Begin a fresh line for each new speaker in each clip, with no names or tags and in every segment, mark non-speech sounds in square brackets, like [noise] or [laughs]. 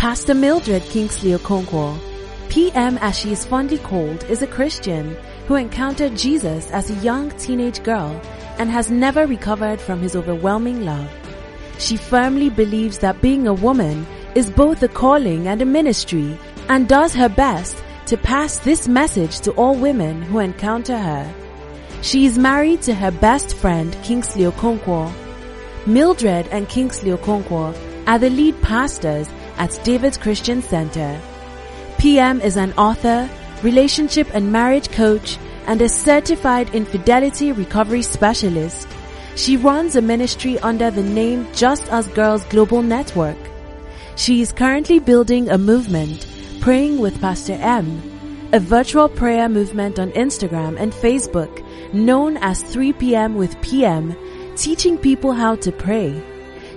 Pastor Mildred Kingsley Okonkwo, PM as she is fondly called, is a Christian who encountered Jesus as a young teenage girl and has never recovered from his overwhelming love. She firmly believes that being a woman is both a calling and a ministry and does her best to pass this message to all women who encounter her. She is married to her best friend Kingsley Okonkwo. Mildred and Kingsley Okonkwo are the lead pastors at David's Christian Center. PM is an author, relationship and marriage coach, and a certified infidelity recovery specialist. She runs a ministry under the name Just Us Girls Global Network. She is currently building a movement, Praying with Pastor M, a virtual prayer movement on Instagram and Facebook known as 3 p.m. with PM, teaching people how to pray.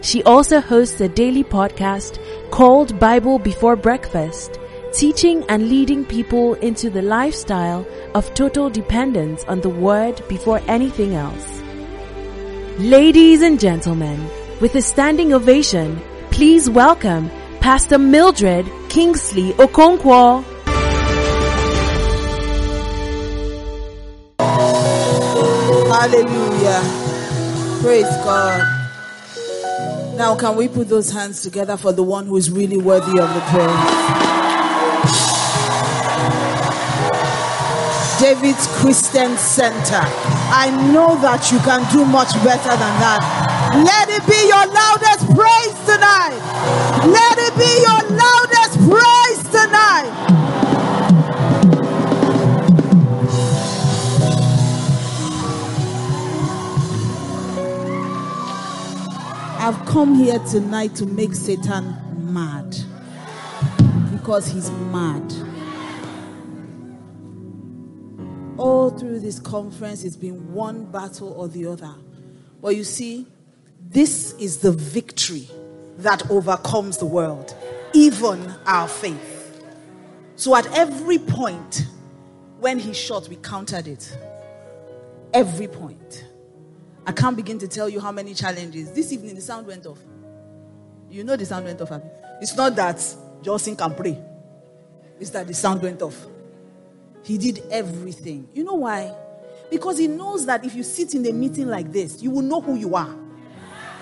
She also hosts a daily podcast called Bible Before Breakfast, teaching and leading people into the lifestyle of total dependence on the Word before anything else. Ladies and gentlemen, with a standing ovation, please welcome Pastor Mildred Kingsley Okonkwo.
Hallelujah. Praise God. Now, can we put those hands together for the one who is really worthy of the praise? David's Christian Center. I know that you can do much better than that. Let it be your loudest praise tonight. Let it be your loudest praise I've come here tonight to make Satan mad because he's mad. All through this conference, it's been one battle or the other. But you see, this is the victory that overcomes the world, even our faith. So at every point, when he shot, we countered it. Every point. I can't begin to tell you how many challenges. This evening, the sound went off. You know the sound went off. It's not that Johnson can pray, it's that the sound went off. He did everything. You know why? Because he knows that if you sit in a meeting like this, you will know who you are.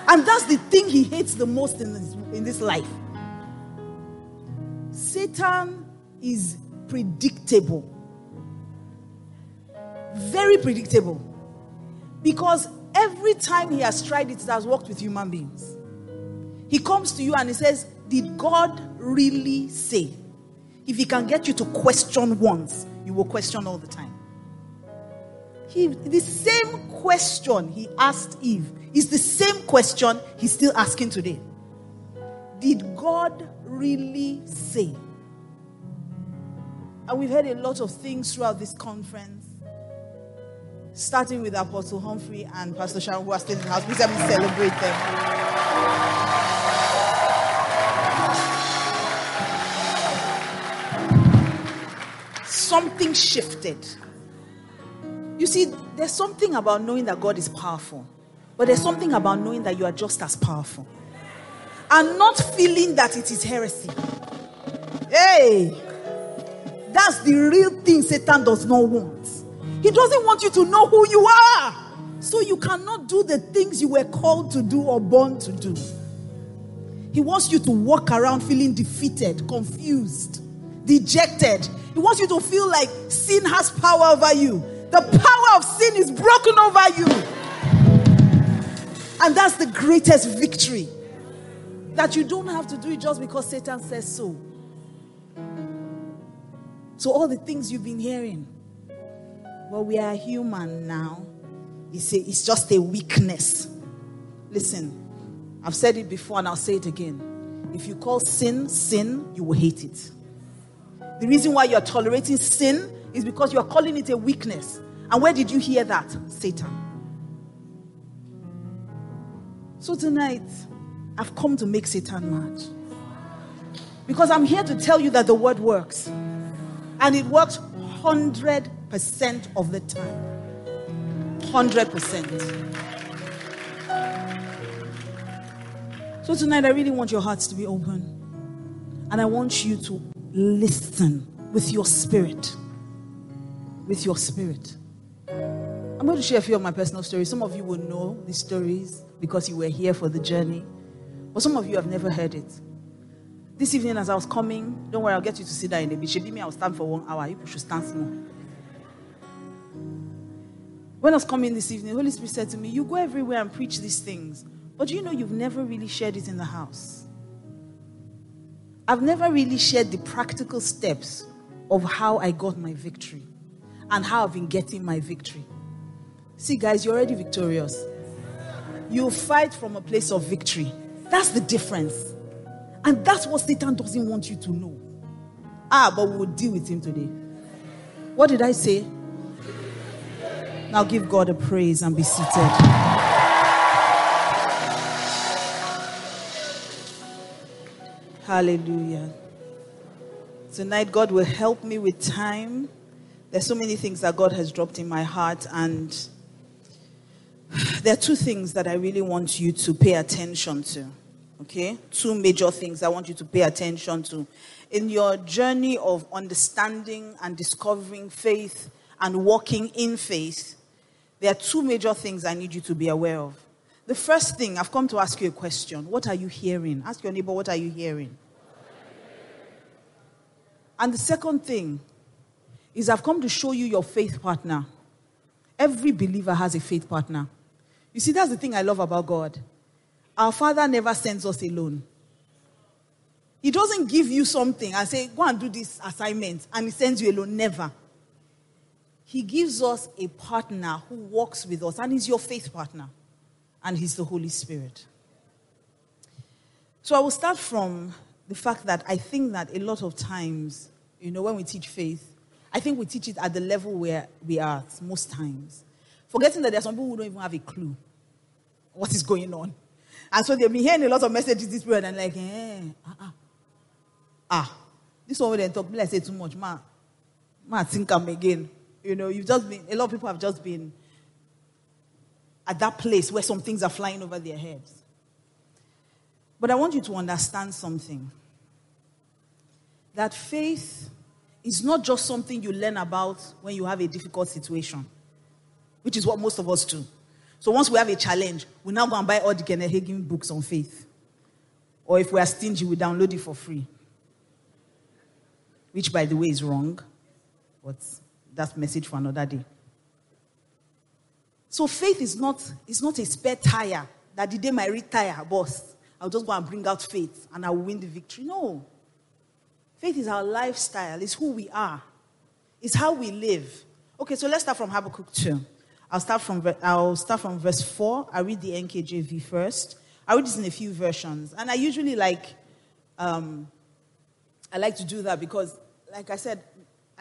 And that's the thing he hates the most in this, in this life. Satan is predictable. Very predictable. Because every time he has tried it, it has worked with human beings. He comes to you and he says, Did God really say? If he can get you to question once, you will question all the time. He, the same question he asked Eve is the same question he's still asking today. Did God really say? And we've heard a lot of things throughout this conference starting with Apostle Humphrey and Pastor Sharon, who are still in the house. Please let me celebrate them. Something shifted. You see, there's something about knowing that God is powerful, but there's something about knowing that you are just as powerful and not feeling that it is heresy. Hey, that's the real thing Satan does not want. He doesn't want you to know who you are. So you cannot do the things you were called to do or born to do. He wants you to walk around feeling defeated, confused, dejected. He wants you to feel like sin has power over you. The power of sin is broken over you. And that's the greatest victory. That you don't have to do it just because Satan says so. So, all the things you've been hearing, well, we are human now. It's, a, it's just a weakness. Listen, I've said it before and I'll say it again. If you call sin sin, you will hate it. The reason why you're tolerating sin is because you're calling it a weakness. And where did you hear that? Satan. So tonight, I've come to make Satan mad. Because I'm here to tell you that the word works. And it works 100% of the time. 100%. So tonight, I really want your hearts to be open. And I want you to listen with your spirit. With your spirit. I'm going to share a few of my personal stories. Some of you will know these stories because you were here for the journey, but some of you have never heard it. This evening, as I was coming, don't worry, I'll get you to sit down in the beach. me, I'll stand for one hour. You should stand small. When I was coming this evening, Holy Spirit said to me, You go everywhere and preach these things, but you know you've never really shared it in the house. I've never really shared the practical steps of how I got my victory and how I've been getting my victory. See, guys, you're already victorious. You fight from a place of victory. That's the difference. And that's what Satan doesn't want you to know. Ah, but we'll deal with him today. What did I say? Now give God a praise and be seated. Hallelujah. Tonight, God will help me with time. There's so many things that God has dropped in my heart, and there are two things that I really want you to pay attention to. Okay? Two major things I want you to pay attention to. In your journey of understanding and discovering faith and walking in faith, there are two major things I need you to be aware of. The first thing, I've come to ask you a question. What are you hearing? Ask your neighbor, what are you hearing? And the second thing is, I've come to show you your faith partner. Every believer has a faith partner. You see, that's the thing I love about God. Our Father never sends us alone. He doesn't give you something and say, go and do this assignment, and He sends you alone. Never. He gives us a partner who walks with us, and He's your faith partner, and He's the Holy Spirit. So I will start from the fact that I think that a lot of times, you know, when we teach faith, I think we teach it at the level where we are at most times. Forgetting that there are some people who don't even have a clue what is going on. And so they've been hearing a lot of messages this period and like, eh, ah, ah. ah. This one when they talk, me like say too much, ma, ma think I'm again. You know, you've just been, a lot of people have just been at that place where some things are flying over their heads. But I want you to understand something. That faith is not just something you learn about when you have a difficult situation which is what most of us do. So once we have a challenge, we now go and buy all the Kenneth Hagin books on faith. Or if we are stingy, we download it for free. Which, by the way, is wrong. But that's message for another day. So faith is not, is not a spare tire that the day my retire, boss, I'll just go and bring out faith and I'll win the victory. No. Faith is our lifestyle, it's who we are, it's how we live. Okay, so let's start from Habakkuk 2. I'll start from, I'll start from verse 4. I read the NKJV first. I read this in a few versions. And I usually like, um, I like to do that because, like I said,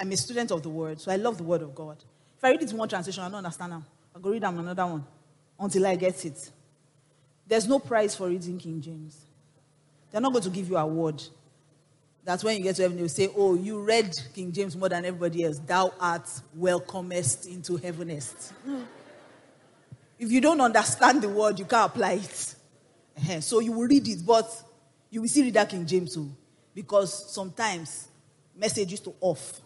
I'm a student of the word, so I love the word of God. If I read it in one translation, I don't understand now. I'll go read them another one until I get it. There's no prize for reading King James. They're not going to give you a award. That's when you get to heaven, they'll say, Oh, you read King James more than everybody else. Thou art welcomest into heavenest. [laughs] If you don't understand the word, you can't apply it. So you will read it, but you will still read that King James too. Because sometimes message to off.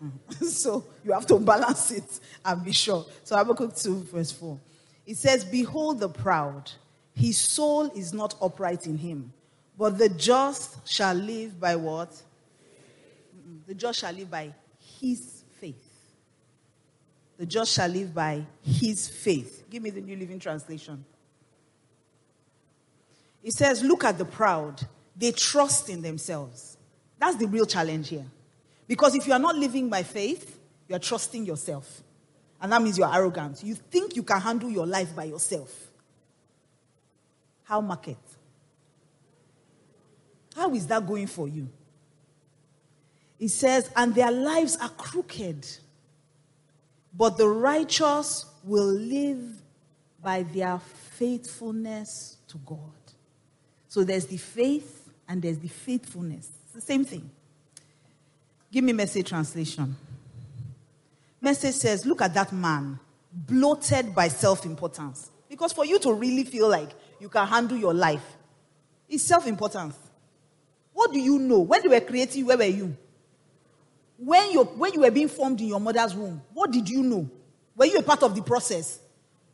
[laughs] so you have to balance it and be sure. So Habakkuk 2, verse 4. It says, Behold the proud, his soul is not upright in him but the just shall live by what? The just shall live by his faith. The just shall live by his faith. Give me the New Living Translation. It says, Look at the proud. They trust in themselves. That's the real challenge here. Because if you are not living by faith, you are trusting yourself. And that means you're arrogant. You think you can handle your life by yourself. How market? How is that going for you? It says, and their lives are crooked, but the righteous will live by their faithfulness to God. So there's the faith and there's the faithfulness. It's the same thing. Give me message translation. Message says, look at that man, bloated by self importance. Because for you to really feel like you can handle your life, it's self importance. what do you know? When they were creating where were you? When you, when you were being formed in your mother's womb, what did you know? Were you a part of the process?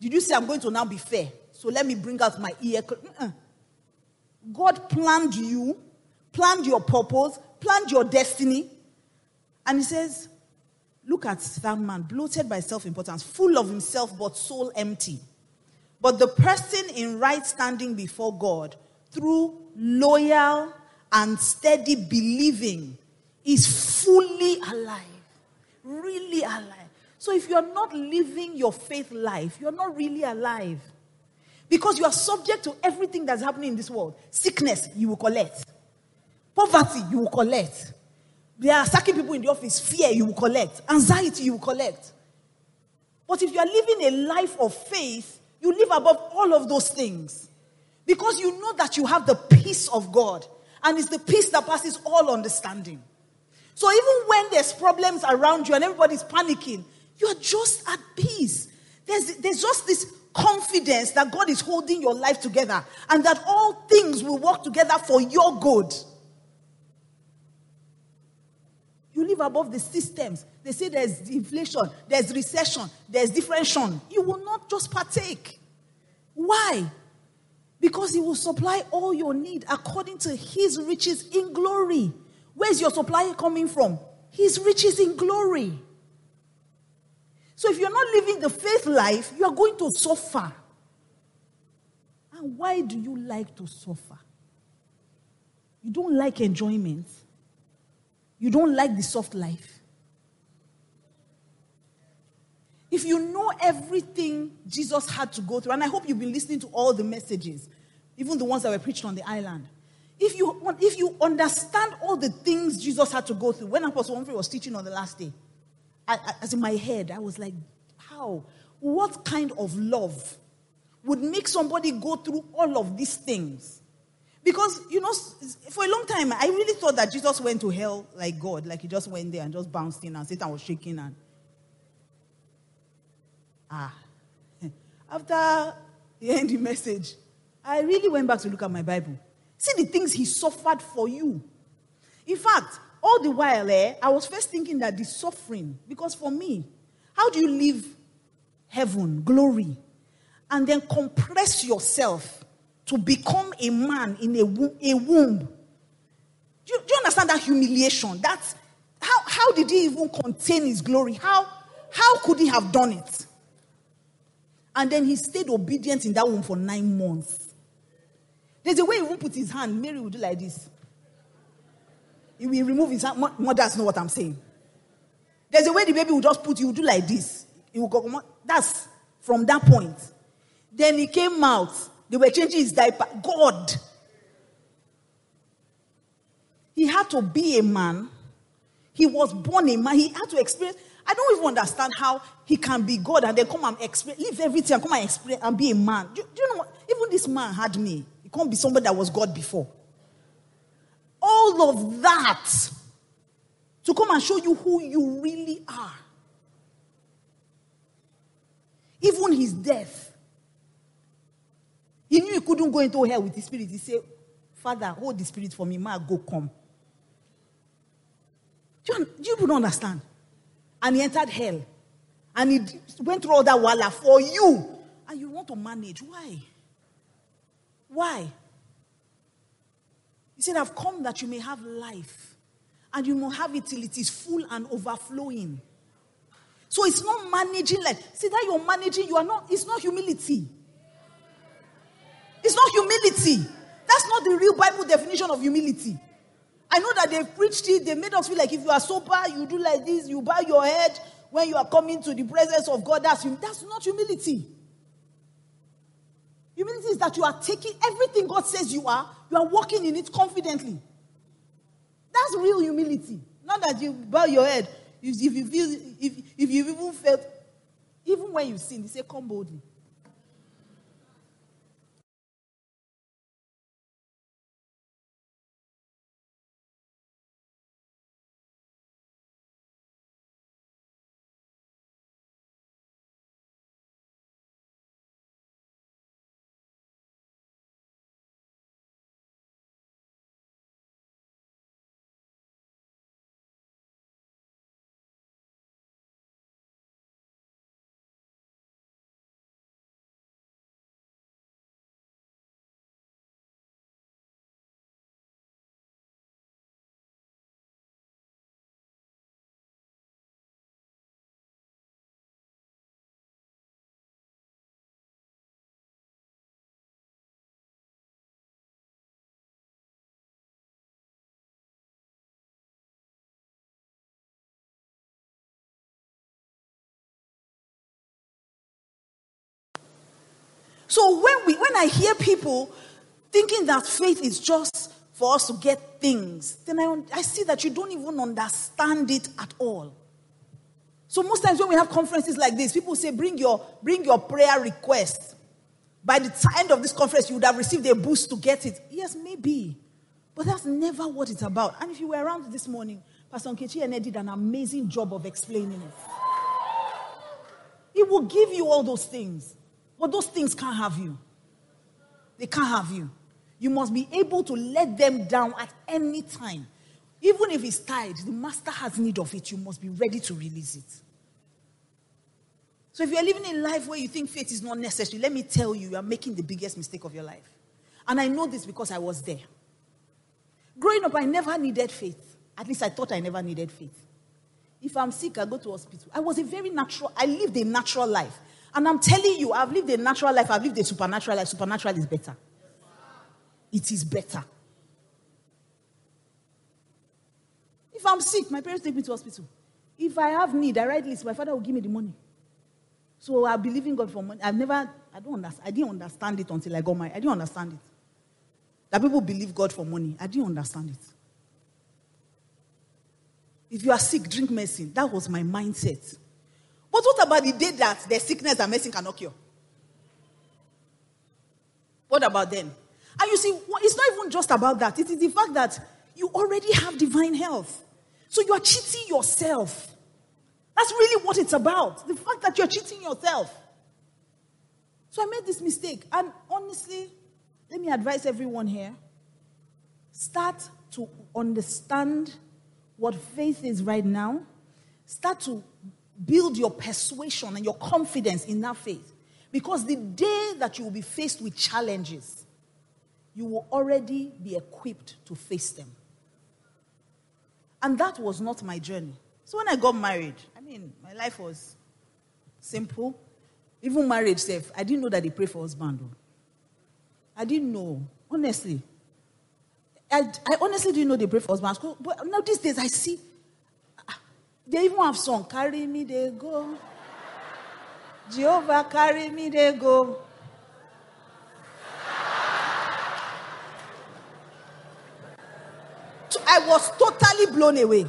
Did you say, I'm going to now be fair? So let me bring out my ear. Uh-uh. God planned you, planned your purpose, planned your destiny. And he says, Look at that man, bloated by self importance, full of himself, but soul empty. But the person in right standing before God, through loyal and steady believing, is fully alive. Really alive. So if you're not living your faith life, you're not really alive. Because you are subject to everything that's happening in this world. Sickness, you will collect. Poverty, you will collect. There are attacking people in the office. Fear, you will collect. Anxiety, you will collect. But if you are living a life of faith, you live above all of those things. Because you know that you have the peace of God. And it's the peace that passes all understanding. So even when there's problems around you and everybody's panicking, you're just at peace. There's, there's just this confidence that God is holding your life together and that all things will work together for your good. You live above the systems. They say there's inflation, there's recession, there's differentiation. You will not just partake. Why? Because He will supply all your need according to His riches in glory. Where's your supply coming from? His riches in glory. So if you're not living the faith life, you are going to suffer. And why do you like to suffer? You don't like enjoyment. You don't like the soft life. If you know everything Jesus had to go through, and I hope you've been listening to all the messages, even the ones that were preached on the island. If you, if you understand all the things Jesus had to go through, when Apostle Humphrey was teaching on the last day, I, I, as in my head, I was like, how? What kind of love would make somebody go through all of these things? Because, you know, for a long time, I really thought that Jesus went to hell like God, like he just went there and just bounced in and Satan was shaking and. Ah. [laughs] After hearing the message, I really went back to look at my Bible. See the things he suffered for you. In fact, all the while, eh, I was first thinking that the suffering, because for me, how do you live heaven, glory, and then compress yourself to become a man in a? A womb? Do, you, do you understand that humiliation? That's how, how did he even contain his glory? How, how could he have done it? And then he stayed obedient in that womb for nine months. There's a way he won't put his hand. Mary would do like this. He will remove his hand. Mothers know what I'm saying. There's a way the baby will just put, you will do like this. He will go, that's from that point. Then he came out. They were changing his diaper. God. He had to be a man. He was born a man. He had to experience. I don't even understand how he can be God and then come and experience, leave everything and come and experience and be a man. Do, do you know what? Even this man had me. He can't be somebody that was God before all of that to come and show you who you really are. Even his death. He knew he couldn't go into hell with the spirit. He said, Father, hold the spirit for me. Ma, go come. Do you, do you people understand? And he entered hell. And he went through all that walla for you. And you want to manage. Why? Why? He said, I've come that you may have life. And you may have it till it is full and overflowing. So it's not managing like, see that you're managing, you are not, it's not humility. It's not humility. That's not the real Bible definition of humility. I know that they've preached it, they made us feel like if you are sober, you do like this, you bow your head when you are coming to the presence of God. That's, that's not humility. Humility is that you are taking everything God says you are, you are walking in it confidently. That's real humility. Not that you bow your head. If, if you feel, if, if you even felt, even when you sin, you say, Come boldly. So when we when I hear people thinking that faith is just for us to get things, then I, I see that you don't even understand it at all. So most times when we have conferences like this, people say, bring your, bring your prayer request. By the end of this conference, you would have received a boost to get it. Yes, maybe. But that's never what it's about. And if you were around this morning, Pastor Nkechi Ene did an amazing job of explaining it. He will give you all those things. But those things can't have you. They can't have you. You must be able to let them down at any time. Even if it's tied, the master has need of it. You must be ready to release it. So if you're living a life where you think faith is not necessary, let me tell you, you are making the biggest mistake of your life. And I know this because I was there. Growing up, I never needed faith. At least I thought I never needed faith. If I'm sick, I go to hospital. I was a very natural, I lived a natural life. And I'm telling you, I've lived a natural life, I've lived a supernatural life. Supernatural is better it is better. If I'm sick, my parents take me to hospital. If I have need, I write list, my father will give me the money. So I believe in God for money. I've never, I don't understand, I didn't understand it until I got my, I didn't understand it. That people believe God for money. I didn't understand it. If you are sick, drink medicine. That was my mindset. But what about the day that the sickness and medicine cannot cure? What about then? And you see, it's not even just about that. It is the fact that you already have divine health. So you are cheating yourself. That's really what it's about. The fact that you're cheating yourself. So I made this mistake. And honestly, let me advise everyone here start to understand what faith is right now. Start to build your persuasion and your confidence in that faith. Because the day that you will be faced with challenges, you will already be equipped to face them. And that was not my journey. So when I got married, I mean, my life was simple. Even marriage safe. I didn't know that they pray for husband. Oh. I didn't know. Honestly. I, I honestly didn't know they pray for husband. But now these days I see they even have song, carry me, they go. Jehovah, carry me, they go. I was totally blown away.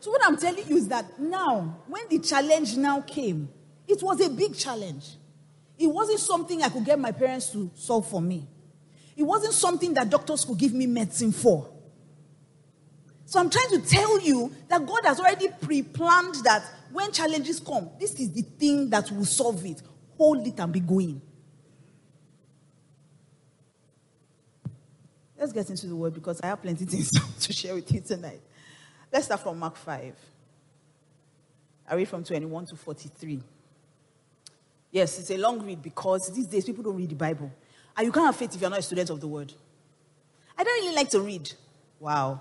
So, what I'm telling you is that now, when the challenge now came, it was a big challenge. It wasn't something I could get my parents to solve for me. It wasn't something that doctors could give me medicine for. So I'm trying to tell you that God has already pre planned that when challenges come, this is the thing that will solve it. Hold it and be going. Let's get into the word because I have plenty things [laughs] to share with you tonight. Let's start from Mark 5. I read from 21 to 43. Yes, it's a long read because these days people don't read the Bible. And you can't have faith if you're not a student of the word. I don't really like to read. Wow.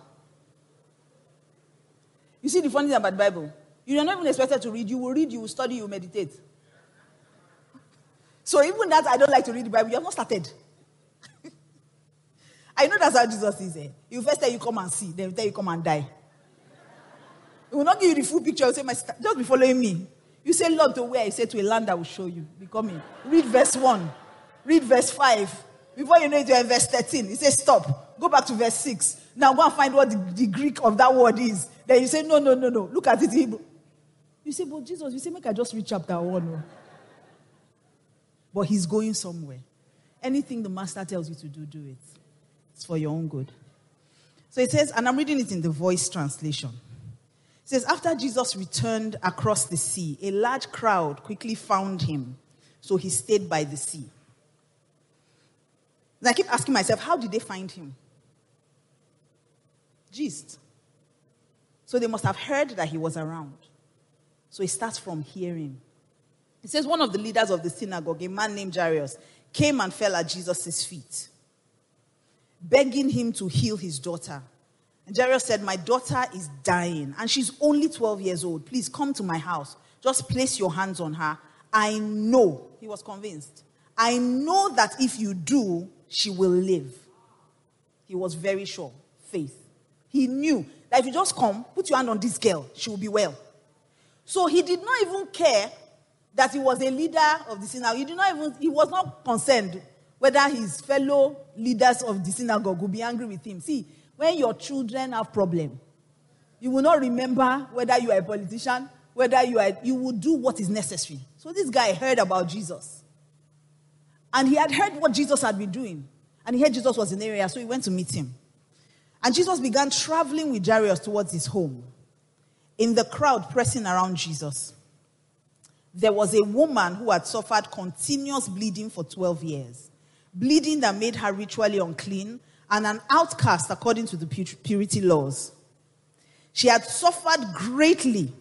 You see the funny thing about the Bible? You're not even expected to read. You will read, you will study, you will meditate. So even that I don't like to read the Bible, you have not started. [laughs] I know that's how Jesus is. Eh? You first tell you come and see, then tell you come and die. He will not give you the full picture. He'll say, My sister, just be following me. You say, Lord, to where? He said, To a land I will show you. Be coming. Read verse 1. Read verse 5. Before you know it, you're in verse 13. He says, Stop. Go back to verse 6. Now go and find what the, the Greek of that word is. Then you say, No, no, no, no. Look at it Hebrew. You say, But Jesus, you say, Make I just read chapter 1. But he's going somewhere. Anything the master tells you to do, do it. It's for your own good. So it says, and I'm reading it in the voice translation. It says, After Jesus returned across the sea, a large crowd quickly found him. So he stayed by the sea. And I keep asking myself, how did they find him? Gist. So they must have heard that he was around. So it starts from hearing. It says one of the leaders of the synagogue, a man named Jairus, came and fell at Jesus' feet begging him to heal his daughter. And Jairus said, My daughter is dying, and she's only 12 years old. Please come to my house. Just place your hands on her. I know, he was convinced. I know that if you do, she will live. He was very sure. Faith. He knew that if you just come, put your hand on this girl, she will be well. So he did not even care that he was a leader of the synagogue. He did not even, he was not concerned whether his fellow leaders of the synagogue would be angry with him. See, when your children have problem, you will not remember whether you are a politician, whether you are, you will do what is necessary. So this guy heard about Jesus. And he had heard what Jesus had been doing. And he heard Jesus was in the area, so he went to meet him. And Jesus began traveling with Jairus towards his home. In the crowd pressing around Jesus, there was a woman who had suffered continuous bleeding for 12 years. Bleeding that made her ritually unclean and an outcast according to the purity laws. She had suffered greatly.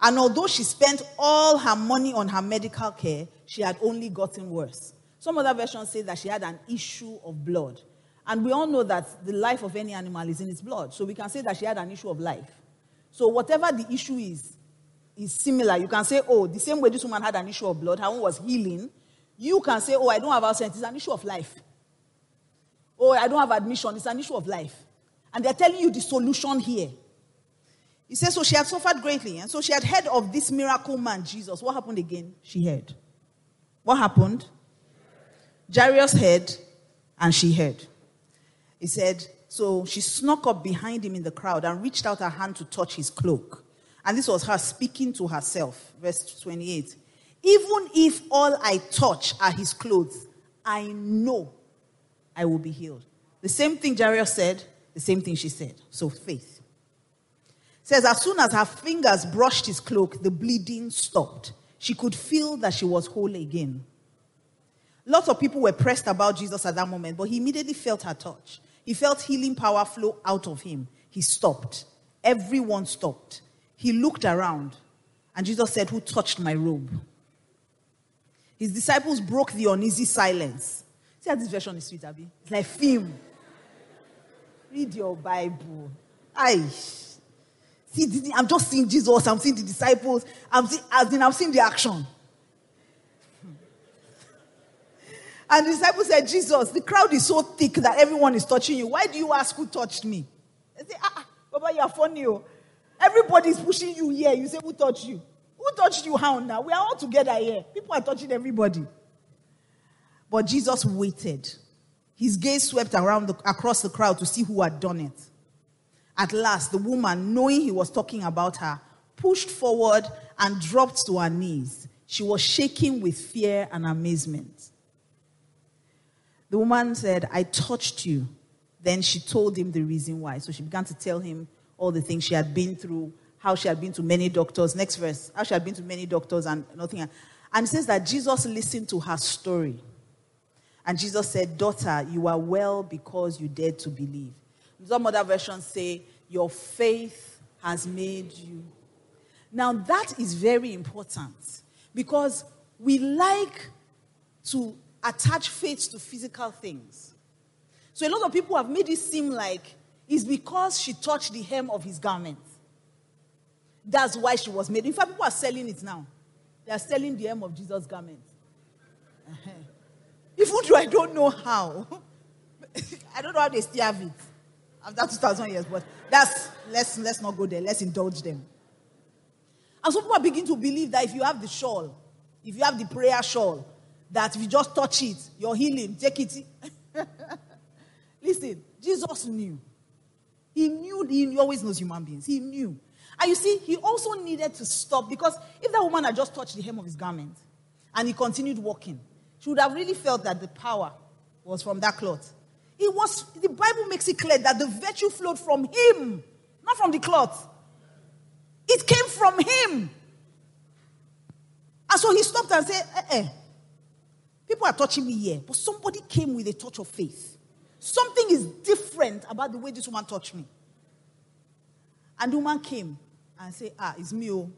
And although she spent all her money on her medical care, she had only gotten worse. Some other versions say that she had an issue of blood. And we all know that the life of any animal is in its blood. So we can say that she had an issue of life. So whatever the issue is, is similar. You can say, oh, the same way this woman had an issue of blood, her own was healing. You can say, oh, I don't have Alzheimer's. It's an issue of life. Oh, I don't have admission. It's an issue of life. And they're telling you the solution here. He says, so she had suffered greatly. And so she had heard of this miracle man, Jesus. What happened again? She heard. What happened? Jairus heard and she heard. He said, so she snuck up behind him in the crowd and reached out her hand to touch his cloak. And this was her speaking to herself. Verse 28. Even if all I touch are his clothes, I know I will be healed. The same thing Jairus said, the same thing she said. So faith. Says, as soon as her fingers brushed his cloak, the bleeding stopped. She could feel that she was whole again. Lots of people were pressed about Jesus at that moment, but he immediately felt her touch. He felt healing power flow out of him. He stopped. Everyone stopped. He looked around, and Jesus said, Who touched my robe? His disciples broke the uneasy silence. See how this version is sweet, Abby? It's like film. Read your Bible. I see. I'm just seeing Jesus. I'm seeing the disciples. I'm seeing, as in, I'm seeing the action. And the disciple said, Jesus, the crowd is so thick that everyone is touching you. Why do you ask who touched me? They say, ah, ah Baba, you are funny. Oh. Everybody is pushing you here. You say, who touched you? Who touched you how now? We are all together here. People are touching everybody. But Jesus waited. His gaze swept around the, across the crowd to see who had done it. At last, the woman, knowing he was talking about her, pushed forward and dropped to her knees. She was shaking with fear and amazement. The woman said, I touched you. Then she told him the reason why. So she began to tell him all the things she had been through, how she had been to many doctors. Next verse, how she had been to many doctors and nothing. And it says that Jesus listened to her story. And Jesus said, Daughter, you are well because you dared to believe. Some other versions say, Your faith has made you. Now, that is very important because we like to attach faith to physical things. So, a lot of people have made it seem like it's because she touched the hem of his garment. That's why she was made. In fact, people are selling it now. They are selling the hem of Jesus' garment. Uh-huh. Even though I don't know how, [laughs] I don't know how they still have it after 2,000 years, but that's, let's, let's not go there. Let's indulge them. And some people begin to believe that if you have the shawl, if you have the prayer shawl, that if you just touch it, you're healing. Take it. [laughs] Listen, Jesus knew. He knew, he always knows human beings. He knew. And you see, he also needed to stop because if that woman had just touched the hem of his garment and he continued walking, she would have really felt that the power was from that cloth. It was, the Bible makes it clear that the virtue flowed from him, not from the cloth. It came from him. And so he stopped and said, eh, eh. People are touching me here, but somebody came with a touch of faith. Something is different about the way this woman touched me. And the woman came and said, Ah, it's me. Oh.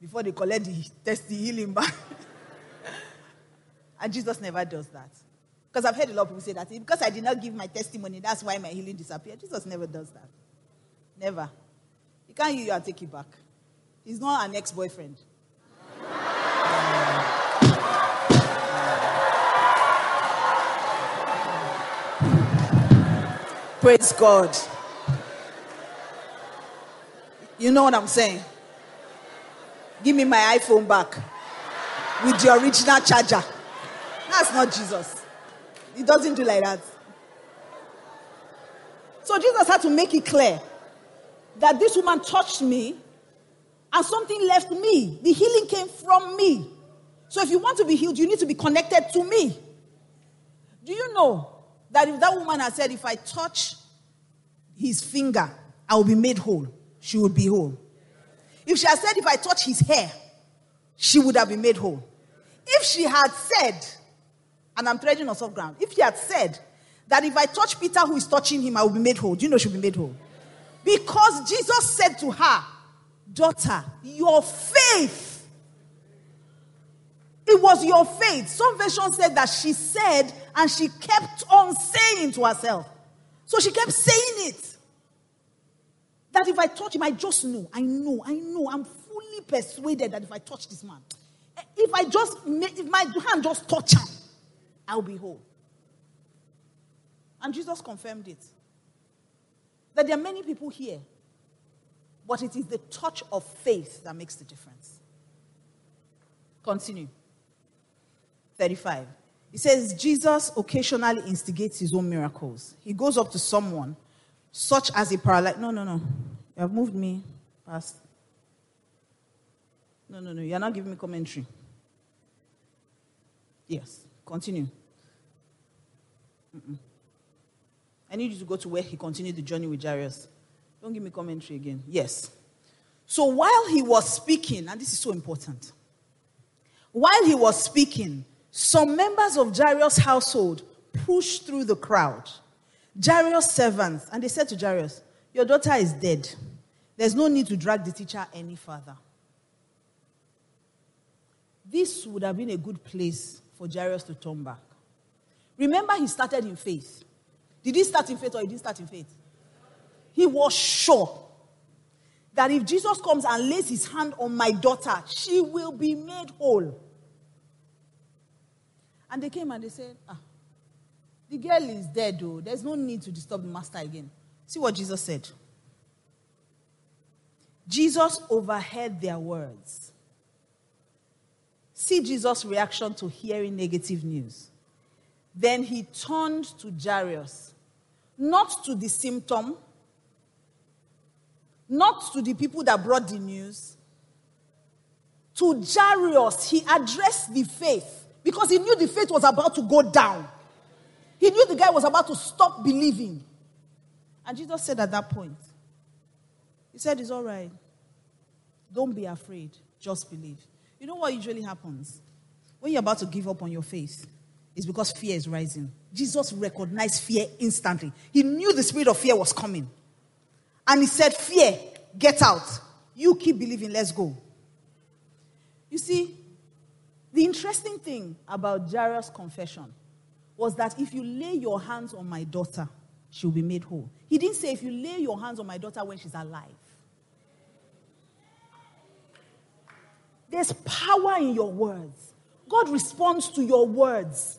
Before they collect the test, the healing back. [laughs] and Jesus never does that. Because I've heard a lot of people say that. Because I did not give my testimony, that's why my healing disappeared. Jesus never does that. Never. He can't heal you and take it back. He's not an ex boyfriend. Praise God. You know what I'm saying? Give me my iPhone back with the original charger. That's not Jesus. He doesn't do like that. So Jesus had to make it clear that this woman touched me and something left me. The healing came from me. So if you want to be healed, you need to be connected to me. Do you know that if that woman had said, If I touch his finger, I will be made whole, she would be whole. If she had said, If I touch his hair, she would have been made whole. If she had said, and I'm treading on soft ground, if she had said that if I touch Peter who is touching him, I will be made whole, do you know she'll be made whole? Because Jesus said to her, Daughter, your faith. It was your faith. Some version said that she said and she kept on saying to herself. So she kept saying it. That if I touch him, I just know, I know, I know, I'm fully persuaded that if I touch this man, if I just, if my hand just touch him, I'll be whole. And Jesus confirmed it. That there are many people here, but it is the touch of faith that makes the difference. Continue. 35. He says, Jesus occasionally instigates his own miracles. He goes up to someone, such as a paralytic. No, no, no. You have moved me past. No, no, no. You're not giving me commentary. Yes. Continue. Mm-mm. I need you to go to where he continued the journey with Jairus. Don't give me commentary again. Yes. So while he was speaking, and this is so important, while he was speaking, some members of Jairus' household pushed through the crowd. Jairus' servants, and they said to Jairus, Your daughter is dead. There's no need to drag the teacher any further. This would have been a good place for Jairus to turn back. Remember, he started in faith. Did he start in faith or he didn't start in faith? He was sure that if Jesus comes and lays his hand on my daughter, she will be made whole. And they came and they said, Ah, the girl is dead, though. There's no need to disturb the master again. See what Jesus said. Jesus overheard their words. See Jesus' reaction to hearing negative news. Then he turned to Jairus not to the symptom, not to the people that brought the news. To Jairus, he addressed the faith because he knew the faith was about to go down. He knew the guy was about to stop believing. And Jesus said at that point, He said, It's all right. Don't be afraid. Just believe. You know what usually happens? When you're about to give up on your faith, it's because fear is rising. Jesus recognized fear instantly. He knew the spirit of fear was coming. And he said, Fear, get out. You keep believing, let's go. You see, the interesting thing about Jairus' confession was that if you lay your hands on my daughter, she'll be made whole. He didn't say if you lay your hands on my daughter when she's alive. There's power in your words. God responds to your words.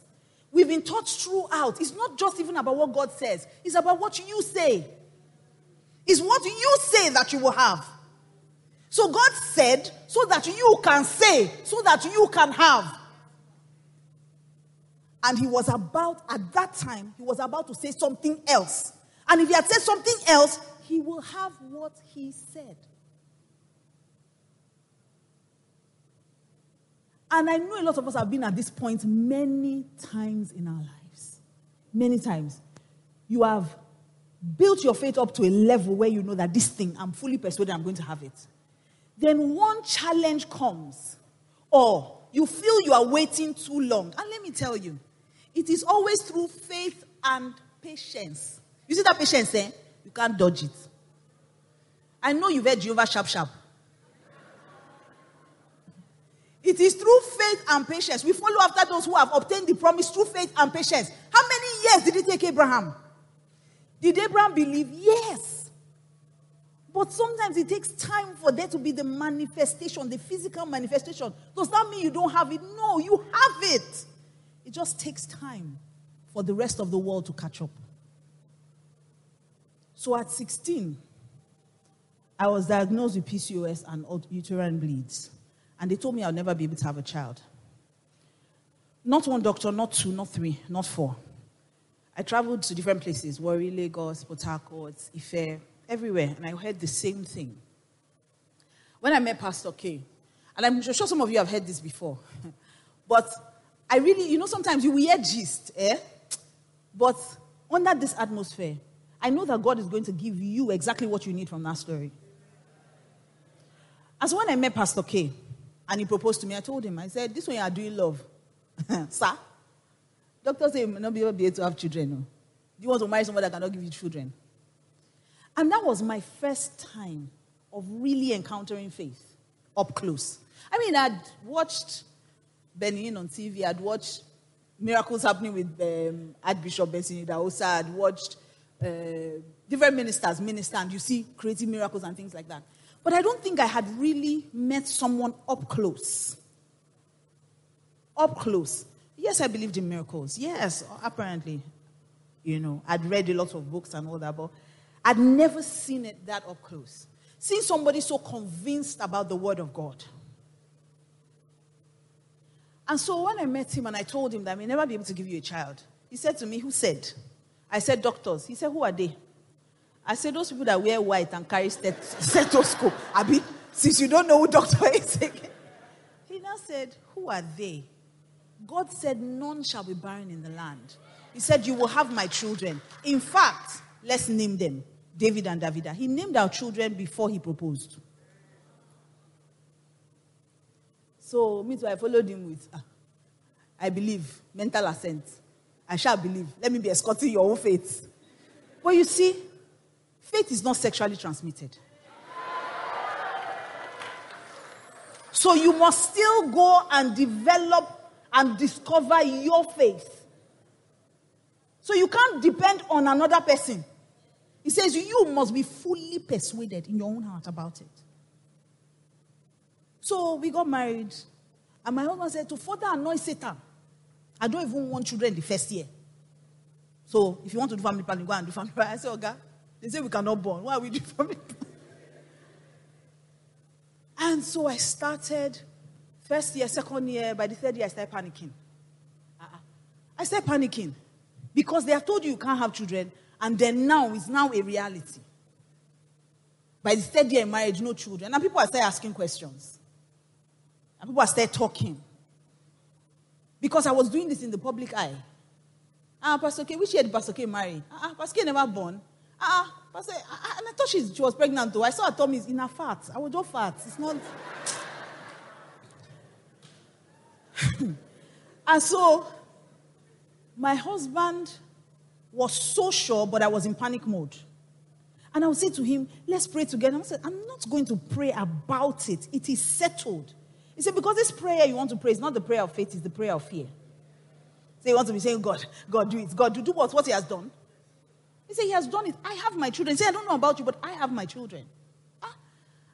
We've been taught throughout. It's not just even about what God says, it's about what you say. It's what you say that you will have. So God said, so that you can say, so that you can have. And he was about, at that time, he was about to say something else. And if he had said something else, he will have what he said. And I know a lot of us have been at this point many times in our lives. Many times. You have built your faith up to a level where you know that this thing, I'm fully persuaded I'm going to have it. Then one challenge comes, or you feel you are waiting too long. And let me tell you, it is always through faith and patience. You see that patience, eh? You can't dodge it. I know you've heard Jehovah sharp sharp. It is through faith and patience. We follow after those who have obtained the promise through faith and patience. How many years did it take Abraham? Did Abraham believe? Yes. But sometimes it takes time for there to be the manifestation, the physical manifestation. Does that mean you don't have it? No, you have it. It just takes time for the rest of the world to catch up. So at 16, I was diagnosed with PCOS and uterine bleeds. and they told me I'll never be able to have a child. Not one doctor, not two, not three, not four. I traveled to different places Warri, Lagos, Port Harcourt, Ife, everywhere, and I heard the same thing. When I met Pastor K, and I'm sure some of you have heard this before, [laughs] but I really, you know, sometimes you hear gist, eh? But under this atmosphere, I know that God is going to give you exactly what you need from that story. As when I met Pastor K and he proposed to me, I told him, I said, This one you are doing love. [laughs] Sir, doctors say you may not be able to have children. No? Do you want to marry someone that cannot give you children? And that was my first time of really encountering faith up close. I mean, I'd watched Benny Hinn on TV, I'd watched miracles happening with um, Archbishop Benson Idahosa, I'd watched uh, different ministers minister, and you see creating miracles and things like that. But I don't think I had really met someone up close. Up close. Yes, I believed in miracles. Yes, apparently. You know, I'd read a lot of books and all that, but I'd never seen it that up close. Seeing somebody so convinced about the Word of God. And so when I met him and I told him that I may never be able to give you a child, he said to me, Who said? I said, Doctors. He said, Who are they? I said, those people that wear white and carry stethoscope. Abi, since you don't know who doctor [laughs] is again. He now said, Who are they? God said, None shall be barren in the land. He said, You will have my children. In fact, let's name them David and Davida. He named our children before he proposed. So, me too, I followed him with, uh, I believe, mental assent. I shall believe. Let me be escorting your own faith. But you see, Faith is not sexually transmitted. So you must still go and develop and discover your faith. So you can't depend on another person. He says you must be fully persuaded in your own heart about it. So we got married, and my husband said, To further annoy Satan, I don't even want children the first year. So if you want to do family planning, go and do family planning. [laughs] I said, Okay. They say we cannot born. Why are we [laughs] doing family And so I started first year, second year, by the third year, I started panicking. Uh-uh. I started panicking because they have told you you can't have children, and then now it's now a reality. By the third year in marriage, no children. And people are still asking questions. And people are still talking. Because I was doing this in the public eye. Ah, Pastor K, which year did Pastor K marry? Ah, Pastor K never born. Ah, uh, say, and I thought she, she was pregnant though. I saw her tummy in her fat. I was just fat. It's not. [laughs] and so, my husband was so sure, but I was in panic mode. And I would say to him, Let's pray together. I said, I'm not going to pray about it. It is settled. He said, Because this prayer you want to pray is not the prayer of faith, it's the prayer of fear. So you want to be saying, God, God, do it. God, do, do what? What he has done. He said, He has done it. I have my children. He said, I don't know about you, but I have my children. Ah.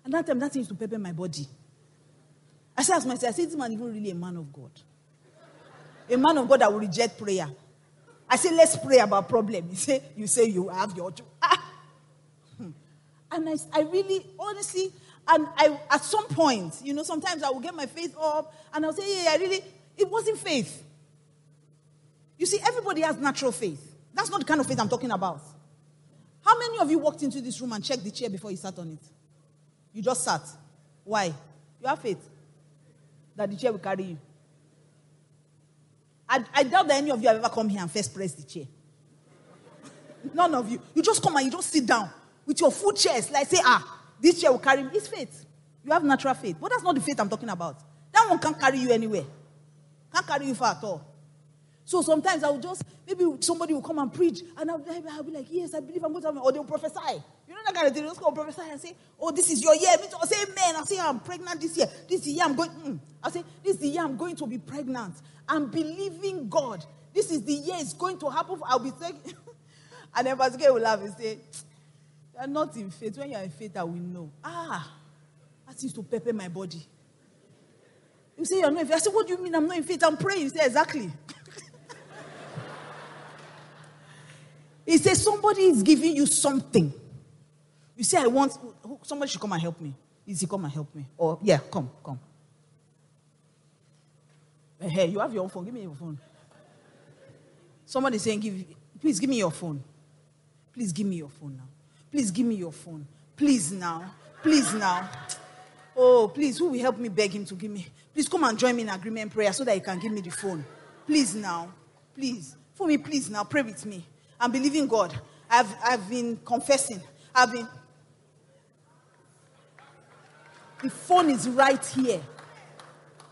And that time, that seems to pepper my body. I said, as myself, I said, this man even really a man of God. A man of God that will reject prayer. I say, let's pray about problem. He said, you say you have your children. Ah. Hmm. And I, I really, honestly, and I, at some point, you know, sometimes I will get my faith up and I'll say, yeah, I really, it wasn't faith. You see, everybody has natural faith. That's not the kind of faith I'm talking about. How many of you walked into this room and checked the chair before you sat on it? You just sat. Why? You have faith that the chair will carry you. I, I doubt that any of you have ever come here and first pressed the chair. None of you. You just come and you just sit down with your full chest, like say, ah, this chair will carry me. It's faith. You have natural faith. But that's not the faith I'm talking about. That one can't carry you anywhere. Can't carry you far at all. So sometimes I will just, maybe somebody will come and preach, and I'll, I'll be like, yes, I believe I'm going to have, or they'll prophesy. You know that kind of thing. They'll just go prophesy and say, oh, this is your year. I'll say, amen. I'll say, I'm pregnant this year. This year I'm going, mm. I'll say, this is the year I'm going to be pregnant. I'm believing God. This is the year it's going to happen. I'll be saying, [laughs] and then Pastor will laugh and say, you're not in faith. When you're in faith, I will know. Ah, that seems to pepper my body. You say you're not in faith. I say, what do you mean I'm not in faith? I'm praying. You say, exactly. [laughs] He says, Somebody is giving you something. You say, I want, somebody should come and help me. Is he come and help me? Or, yeah, come, come. Hey, you have your own phone. Give me your phone. Somebody saying, give, please give me your phone. Please give me your phone now. Please give me your phone. Please now. Please now. Oh, please, who will help me beg him to give me? Please come and join me in agreement prayer so that he can give me the phone. Please now. Please. For me, please now. Pray with me. I'm believing God. I've, I've been confessing. I've been. The phone is right here.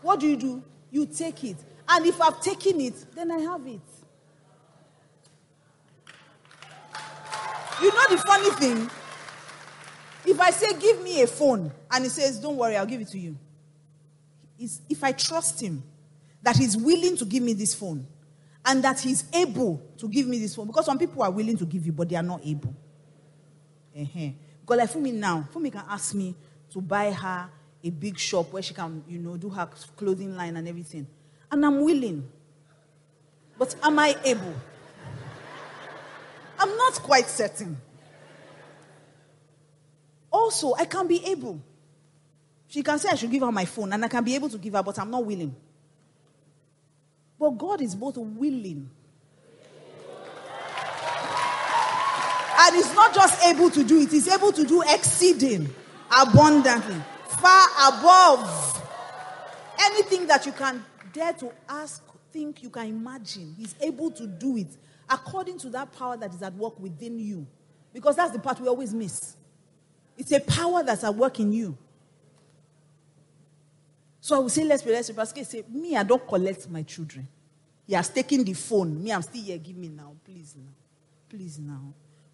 What do you do? You take it. And if I've taken it, then I have it. You know the funny thing? If I say, give me a phone, and he says, don't worry, I'll give it to you. It's, if I trust him that he's willing to give me this phone and that he's able to give me this phone, because some people are willing to give you, but they are not able. Uh-huh. Because like for me now, for me can ask me to buy her a big shop where she can, you know, do her clothing line and everything. And I'm willing. But am I able? I'm not quite certain. Also, I can be able. She can say I should give her my phone, and I can be able to give her, but I'm not willing. But God is both willing and He's not just able to do it, He's able to do exceeding abundantly, far above anything that you can dare to ask, think, you can imagine. He's able to do it according to that power that is at work within you. Because that's the part we always miss. It's a power that's at work in you. So I will say, let's be let's be. Say, me, I don't collect my children. He has taken the phone. Me, I'm still here. Give me now. Please now. Please now.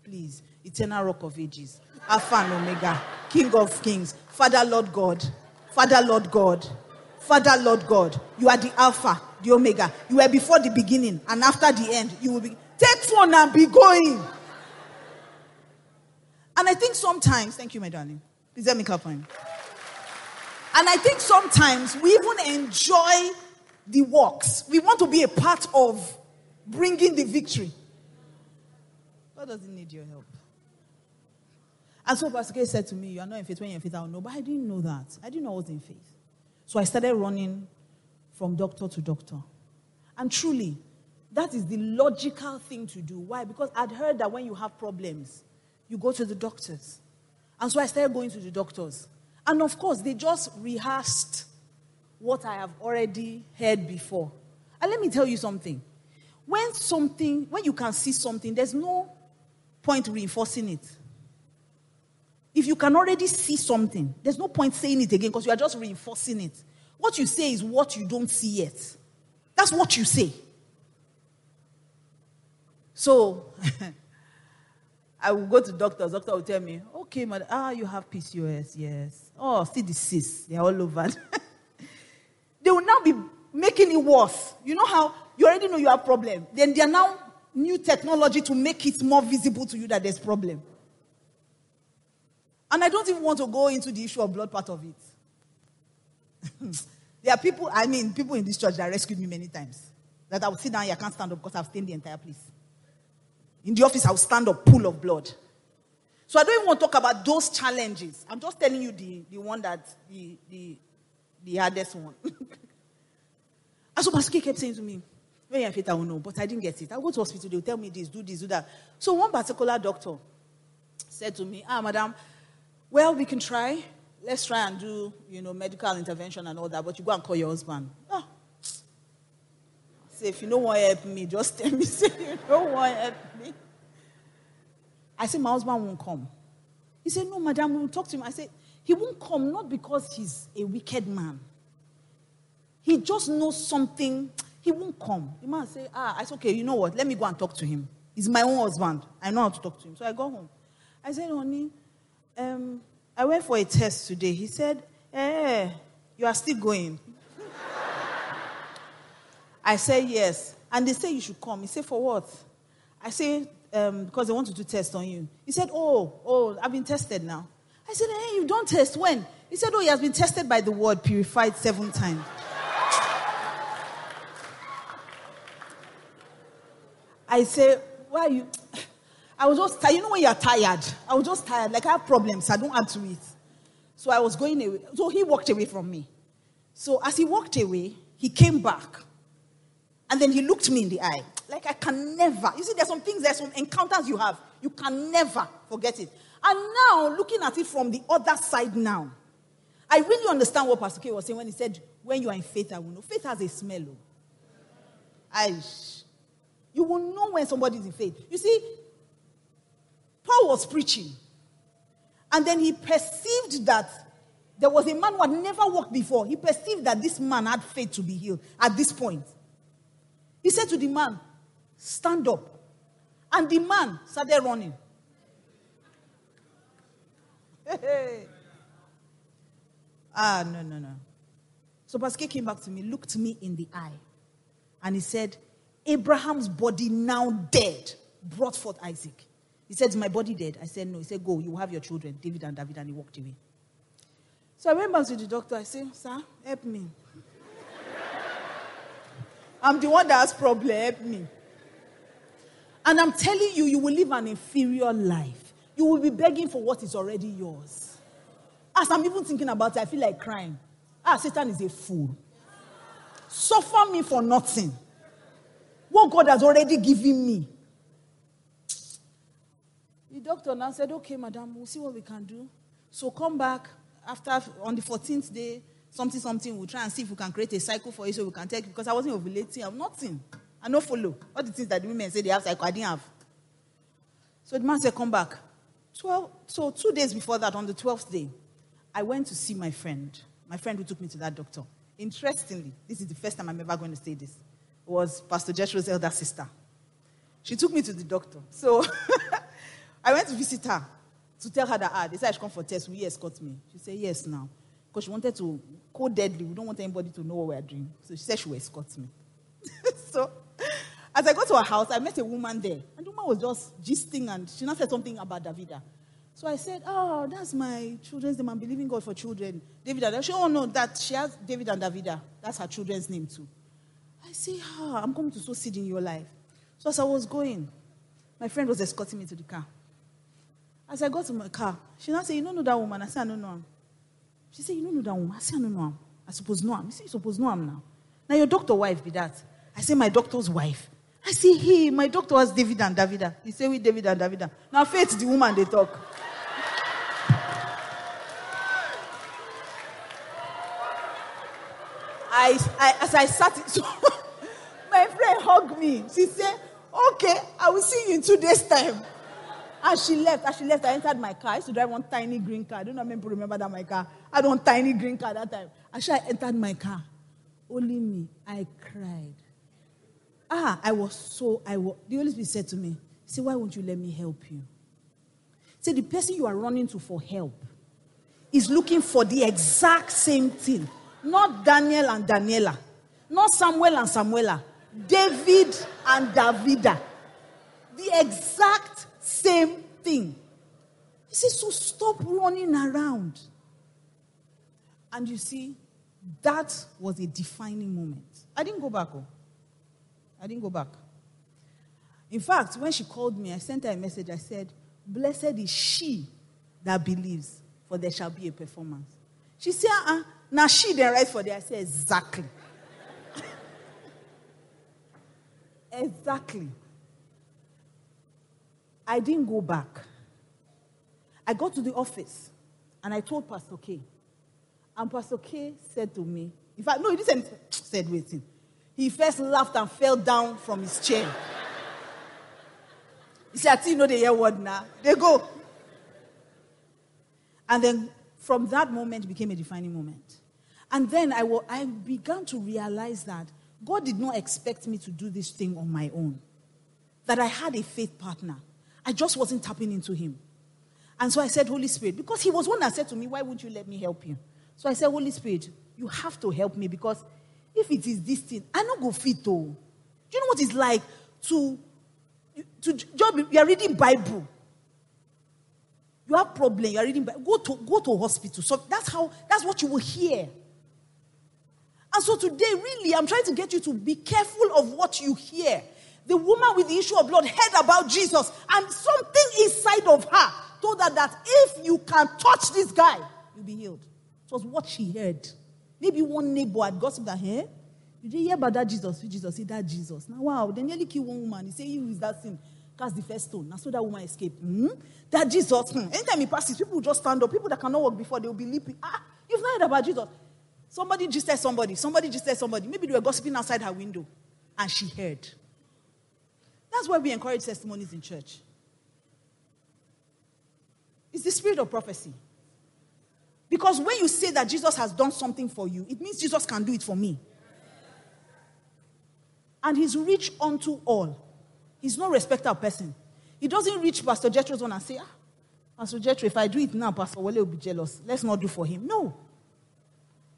Please. Eternal rock of ages. Alpha and Omega. King of kings. Father, Lord God. Father, Lord God. Father, Lord God. You are the Alpha, the Omega. You were before the beginning, and after the end, you will be. Take phone and be going. And I think sometimes, thank you, my darling. Please let me clap. And I think sometimes we even enjoy the works. We want to be a part of bringing the victory. God doesn't need your help. And so Pastor K said to me, You are not in faith when you're in faith. I don't know. But I didn't know that. I didn't know I was in faith. So I started running from doctor to doctor. And truly, that is the logical thing to do. Why? Because I'd heard that when you have problems, you go to the doctors. And so I started going to the doctors. And of course, they just rehearsed what I have already heard before. And let me tell you something. When something, when you can see something, there's no point reinforcing it. If you can already see something, there's no point saying it again because you are just reinforcing it. What you say is what you don't see yet. That's what you say. So, [laughs] I will go to doctors. Doctor will tell me, okay, madam, ah, you have PCOS, yes. Oh, see the cysts, they're all over. [laughs] they will now be making it worse. You know how you already know you have problem. Then they are now new technology to make it more visible to you that there's problem. And I don't even want to go into the issue of blood part of it. [laughs] there are people, I mean, people in this church that rescued me many times. That I would sit down here, I can't stand up because I've stained the entire place. In the office, I'll stand up, pool of blood. So I don't even want to talk about those challenges. I'm just telling you the, the one that, the, the, the hardest one. [laughs] and so Pastor kept saying to me, you're fit, I will know, but I didn't get it. I'll go to hospital, they'll tell me this, do this, do that. So one particular doctor said to me, ah, madam, well, we can try. Let's try and do, you know, medical intervention and all that, but you go and call your husband. Oh. Say, if you don't want to help me, just tell me, [laughs] say, you don't want to help me. I said, my husband won't come. He said, no, madam, we'll talk to him. I said, he won't come not because he's a wicked man. He just knows something. He won't come. The man say, ah, I said, okay, you know what? Let me go and talk to him. He's my own husband. I know how to talk to him. So I go home. I said, honey, um, I went for a test today. He said, eh, you are still going. I said, yes. And they say you should come. He said, for what? I say, um, because they want to do test on you. He said, oh, oh, I've been tested now. I said, hey, you don't test when? He said, oh, he has been tested by the word, purified seven times. I say, why are you? I was just tired. You know when you're tired? I was just tired. Like I have problems. I don't add to it. So I was going away. So he walked away from me. So as he walked away, he came back And then he looked me in the eye. Like I can never. You see, there's some things, there's some encounters you have. You can never forget it. And now, looking at it from the other side now, I really understand what Pastor K was saying when he said, When you are in faith, I will know. Faith has a smell. Oh. I, you will know when somebody is in faith. You see, Paul was preaching, and then he perceived that there was a man who had never walked before. He perceived that this man had faith to be healed at this point. He said to the man, Stand up. And the man started running. [laughs] ah, no, no, no. So Pastor came back to me, looked me in the eye, and he said, Abraham's body now dead brought forth Isaac. He said, my body dead? I said, No. He said, Go, you will have your children, David and David, and he walked away. So I went back to the doctor. I said, Sir, help me. [laughs] I'm the one that has problem. Help me. And I'm telling you, you will live an inferior life. You will be begging for what is already yours. As I'm even thinking about it, I feel like crying. Ah, Satan is a fool. Suffer me for nothing. What God has already given me. The doctor now said, Okay, madam, we'll see what we can do. So come back after on the 14th day, something, something, we'll try and see if we can create a cycle for you so we can take because I wasn't ovulating. I'm nothing. I no follow. All the things that the women say they have cycle, I didn't have. So the man said, Come back. 12, so two days before that, on the 12th day, I went to see my friend. My friend who took me to that doctor. Interestingly, this is the first time I'm ever going to say this. Was Pastor Jethro's elder sister. She took me to the doctor. So [laughs] I went to visit her to tell her that ah, they said I should come for test. Will you escort me? She said yes now. Because she wanted to go deadly. We don't want anybody to know what we're doing. So she said she will escort me. [laughs] so as I got to her house, I met a woman there. And the woman was just gisting and she now said something about Davida. So I said, Oh, that's my children's name. I'm believing God for children. David and She, oh no, that she has David and Davida. That's her children's name too. I say, Ah, I'm coming to sow seed in your life. So as I was going, my friend was escorting me to the car. As I got to my car, she now said, You don't know that woman? I said, I don't know him. She said, You don't know that woman? I said, I don't know him. I suppose know him. You suppose know him now. Now your doctor wife be that. I say, My doctor's wife. I say, Hey, my doctor has David and Davida. He say, We David and Davida. Now faith, the woman they talk. I, I, as I sat, [laughs] so my friend hugged me. She said, Okay, I will see you in two days' time. And she left. As she left, I entered my car. I used to drive one tiny green car. I don't know how people remember that my car. I had one tiny green car that time. As I entered my car, only me, I cried. Ah, I was so, I was, the Holy Spirit said to me, say, why won't you let me help you? Say, the person you are running to for help is looking for the exact same thing. Not Daniel and Daniela. Not Samuel and Samuela. David and Davida. The exact same thing. He says, so stop running around. And you see, that was a defining moment. I didn't go back. Oh. I didn't go back. In fact, when she called me, I sent her a message. I said, Blessed is she that believes, for there shall be a performance. She said, uh, now she then write for there. I said, Exactly. [laughs] exactly. I didn't go back. I got to the office and I told Pastor K. And Pastor K said to me, in fact, no, he didn't said waiting. He first laughed and fell down from his chair. [laughs] He said, I think you know the hear word now. They go. And then from that moment became a defining moment. And then I, w- I began to realize that God did not expect me to do this thing on my own. That I had a faith partner. I just wasn't tapping into him. And so I said, Holy Spirit, because he was one that said to me, Why would you let me help you? So I said, Holy Spirit, you have to help me because if it is this thing, I don't go fit oh. Do you know what it's like to to job you are reading Bible. You have problem, you are reading Bible. Go to go to hospital. So that's how that's what you will hear. And so today, really, I'm trying to get you to be careful of what you hear the woman with the issue of blood heard about Jesus, and something inside of her told her that if you can touch this guy, you'll be healed. It was what she heard. Maybe one neighbor had gossiped that, hey, Did you hear about that Jesus? Jesus that Jesus. Now, wow, they nearly killed one woman. He said, You is that sin. Cast the first stone. Now, so that woman escaped. Hmm? That Jesus. Hmm. Anytime he passes, people will just stand up. People that cannot walk before, they will be leaping. Ah, you've not heard about Jesus. Somebody just said somebody. Somebody just said somebody. Maybe they were gossiping outside her window and she heard. That's why we encourage testimonies in church. It's the spirit of prophecy. Because when you say that Jesus has done something for you, it means Jesus can do it for me. And he's rich unto all. He's no respecter of person. He doesn't reach Pastor Jethro's one and say, ah, Pastor Jethro, if I do it now, Pastor Wale will be jealous. Let's not do for him. No.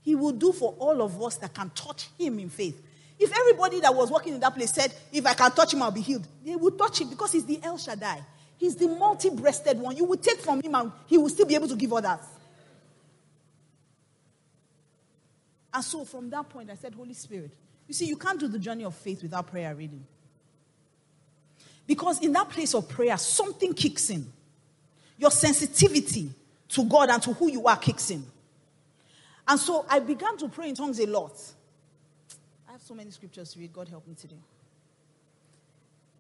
He will do for all of us that can touch him in faith. If everybody that was working in that place said, if I can touch him, I'll be healed, they would touch him because he's the El Shaddai. He's the multi breasted one. You will take from him and he will still be able to give others. And so from that point, I said, Holy Spirit, you see, you can't do the journey of faith without prayer, reading. Because in that place of prayer, something kicks in. Your sensitivity to God and to who you are kicks in. And so I began to pray in tongues a lot. I have so many scriptures to read. God help me today.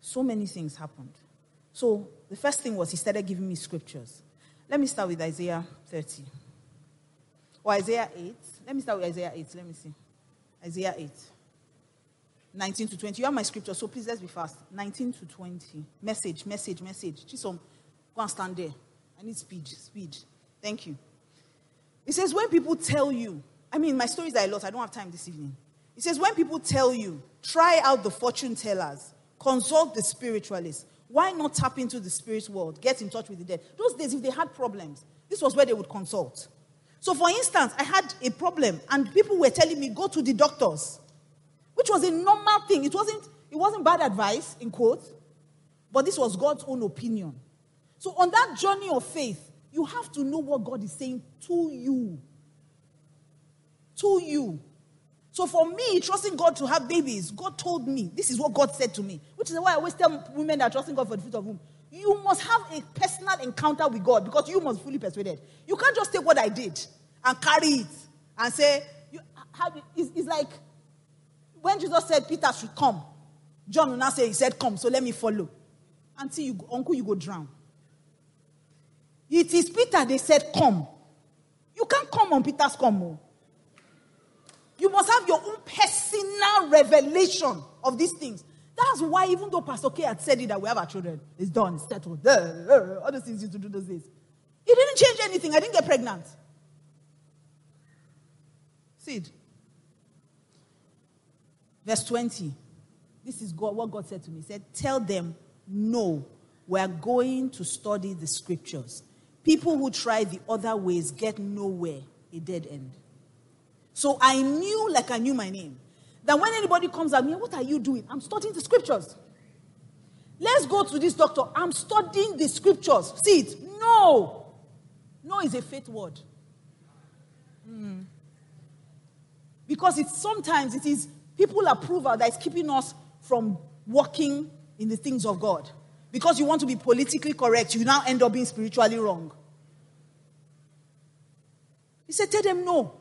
So many things happened. So the first thing was he started giving me scriptures. Let me start with Isaiah 30. Or Isaiah 8. Let me start with Isaiah 8. Let me see. Isaiah 8. 19 to 20. You have my scripture, so please let's be fast. 19 to 20. Message, message, message. Chisom, go and stand there. I need speed, speed. Thank you. It says, when people tell you, I mean, my stories are a lot. I don't have time this evening. It says, when people tell you, try out the fortune tellers, consult the spiritualists, why not tap into the spirit world? Get in touch with the dead. Those days, if they had problems, this was where they would consult. So, for instance, I had a problem, and people were telling me, go to the doctors, which was a normal thing. It wasn't, it wasn't bad advice, in quotes, but this was God's own opinion. So, on that journey of faith, you have to know what God is saying to you. To you. So for me, trusting God to have babies, God told me, this is what God said to me, which is why I always tell women that are trusting God for the fruit of womb. You must have a personal encounter with God because you must fully persuaded. You can't just take what I did and carry it and say, you have, it's, it's like when Jesus said Peter should come, John will now say, He said, Come, so let me follow. Until you, uncle, you go drown. It is Peter, they said, Come. You can't come on Peter's come. Oh. You must have your own personal revelation of these things. That's why, even though Pastor K had said it that we have our children, it's done, it's settled. All those things you to do those days. It didn't change anything. I didn't get pregnant. See Verse 20. This is God, what God said to me. He said, Tell them, no, we're going to study the scriptures. People who try the other ways get nowhere, a dead end. So I knew, like I knew my name, that when anybody comes at me, what are you doing? I'm studying the scriptures. Let's go to this doctor. I'm studying the scriptures. See it? No. No is a faith word. Mm. Because it's sometimes it is people approval that is keeping us from walking in the things of God. Because you want to be politically correct, you now end up being spiritually wrong. He said, Tell them no.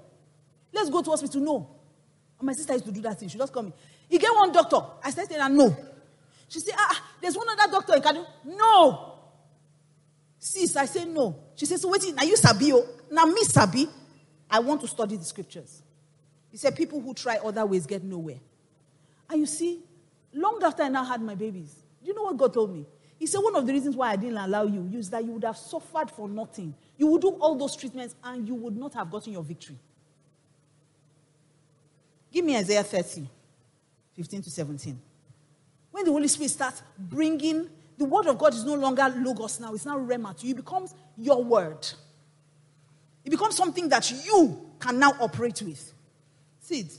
Let's go to hospital. No. And my sister used to do that thing. She just call me. He get one doctor. I said to her, no. She said, ah, there's one other doctor in Kadu. No. Sis, I say no. She said, so wait, now you Sabi. Now me Sabi. I want to study the scriptures. He said, people who try other ways get nowhere. And you see, long after I now had my babies, do you know what God told me? He said, one of the reasons why I didn't allow you is that you would have suffered for nothing. You would do all those treatments and you would not have gotten your victory. Give me Isaiah 30, 15 to 17. When the Holy Spirit starts bringing, the word of God is no longer logos now, it's now rhema to you. It becomes your word. It becomes something that you can now operate with. See it.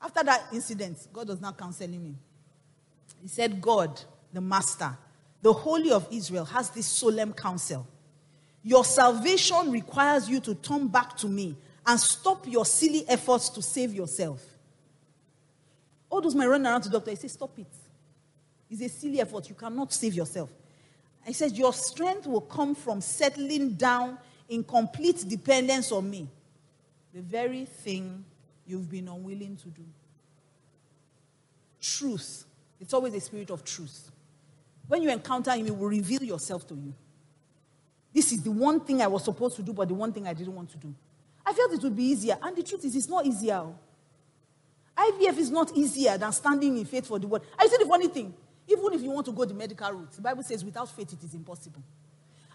After that incident, God was now counseling me. He said, God, the Master, the Holy of Israel, has this solemn counsel. Your salvation requires you to turn back to me and stop your silly efforts to save yourself. All those men running around to doctor, he says, Stop it. It's a silly effort. You cannot save yourself. He says, Your strength will come from settling down in complete dependence on me. The very thing you've been unwilling to do. truth. It's always a spirit of truth. When you encounter him, he will reveal yourself to you. This is the one thing I was supposed to do, but the one thing I didn't want to do. I felt it would be easier. And the truth is, it's not easier. Oh. IVF is not easier than standing in faith for the word. I say the funny thing. Even if you want to go the medical route, the Bible says without faith it is impossible.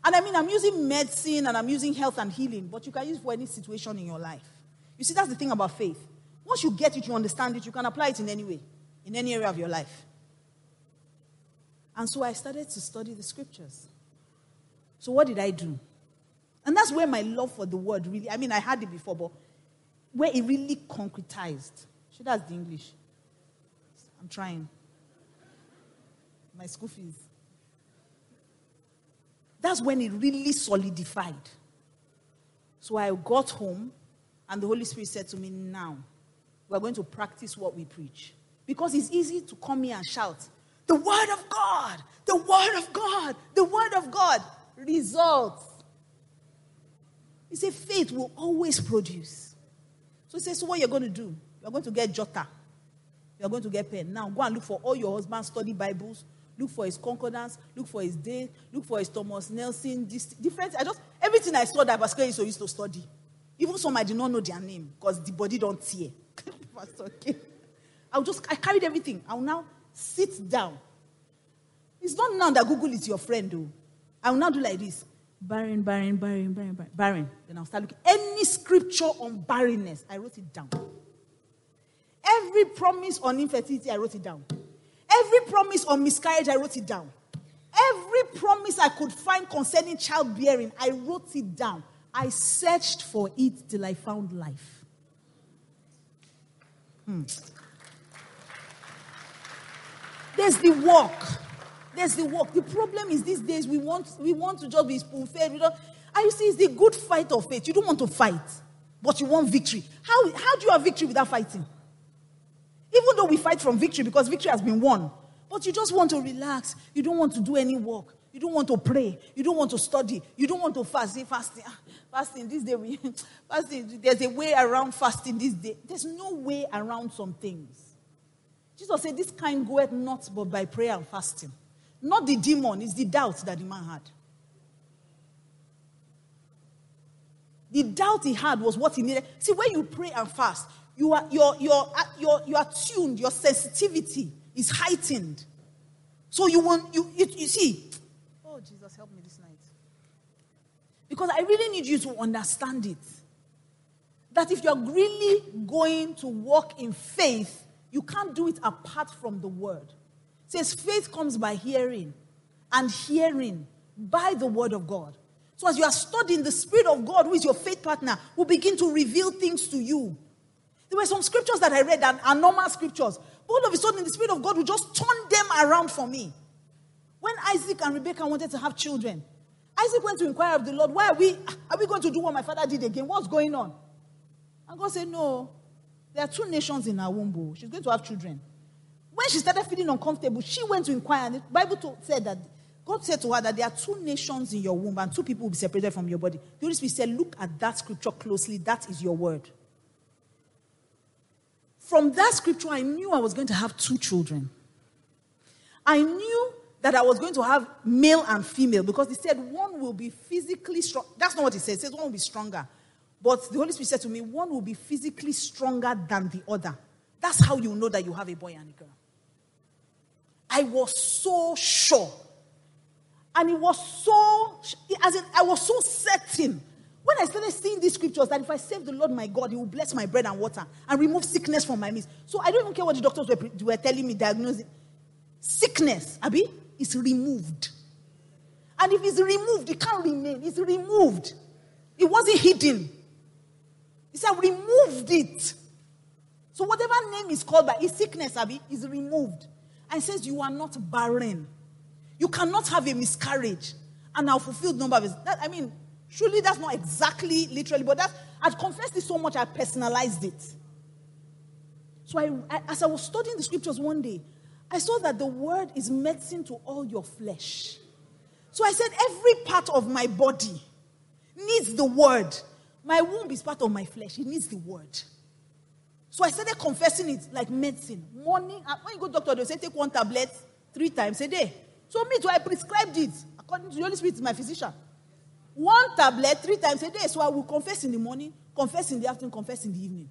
And I mean, I'm using medicine and I'm using health and healing, but you can use for any situation in your life. You see, that's the thing about faith. Once you get it, you understand it, you can apply it in any way, in any area of your life. And so I started to study the scriptures. So what did I do? And that's where my love for the word really, I mean, I had it before, but where it really concretized. Sure, that's the English. I'm trying. My school fees. That's when it really solidified. So I got home, and the Holy Spirit said to me, Now, we're going to practice what we preach. Because it's easy to come here and shout, The Word of God, the Word of God, the Word of God. Results. He said, Faith will always produce. So he says, So what you're going to do? You're going to get Jota. You're going to get pen. Now go and look for all your husband's study Bibles. Look for his concordance. Look for his day. Look for his Thomas Nelson. This, different. I just everything I saw that Pastor used to, used to study. Even some I did not know their name because the body don't tear. [laughs] Pastor okay. I'll just I carried everything. I'll now sit down. It's not now that Google is your friend, though. I will now do like this. Barren, barren, barren, barren, barren. Then I'll start looking. Any scripture on barrenness, I wrote it down. Every promise on infertility, I wrote it down. Every promise on miscarriage, I wrote it down. Every promise I could find concerning childbearing, I wrote it down. I searched for it till I found life. Hmm. There's the work. There's the work. The problem is these days we want we want to just be spoon fed. We don't. And you see, it's the good fight of faith. You don't want to fight, but you want victory. How how do you have victory without fighting? Even though we fight from victory because victory has been won, but you just want to relax. You don't want to do any work. You don't want to pray. You don't want to study. You don't want to fast. Fasting. Ah, fasting this day we [laughs] fasting. There's a way around fasting this day. There's no way around some things. Jesus said, This kind goeth not but by prayer and fasting. Not the demon, it's the doubt that the man had. The doubt he had was what he needed. See, when you pray and fast, you are, you're, you're, you're, you are tuned, your sensitivity is heightened. So you want, you, you, you see, oh, Jesus, help me this night. Because I really need you to understand it. That if you're really going to walk in faith, you can't do it apart from the word says faith comes by hearing, and hearing by the word of God. So as you are studying, the Spirit of God, who is your faith partner, will begin to reveal things to you. There were some scriptures that I read that are normal scriptures. But all of a sudden, the Spirit of God will just turn them around for me. When Isaac and Rebekah wanted to have children, Isaac went to inquire of the Lord, why are we are we going to do what my father did again? What's going on? And God said, No, there are two nations in our womb. She's going to have children. When she started feeling uncomfortable, she went to inquire, and the Bible told, said that God said to her that there are two nations in your womb, and two people will be separated from your body. The Holy Spirit said, Look at that scripture closely. That is your word. From that scripture, I knew I was going to have two children. I knew that I was going to have male and female because he said one will be physically strong. That's not what he said. He says one will be stronger. But the Holy Spirit said to me, one will be physically stronger than the other. That's how you know that you have a boy and a girl. I was so sure. And it was so, as in, I was so certain. When I started seeing these scriptures, that if I save the Lord my God, He will bless my bread and water and remove sickness from my midst. So I don't even care what the doctors were, were telling me, diagnosing. Sickness, Abby, is removed. And if it's removed, it can't remain. It's removed. It wasn't hidden. He said, removed it. So whatever name is called by, his sickness, Abby, is removed and says, You are not barren. You cannot have a miscarriage and a fulfilled number of. That, I mean, surely that's not exactly literally, but that's, I'd confessed it so much, I personalized it. So I, I, as I was studying the scriptures one day, I saw that the word is medicine to all your flesh. So I said, every part of my body needs the word. My womb is part of my flesh, it needs the word. So I started confessing it like medicine. Morning, uh, when you go to doctor, they say take one tablet three times a day. So me too, I prescribed it according to the Holy Spirit, my physician. One tablet three times a day. So I will confess in the morning, confess in the afternoon, confess in the evening.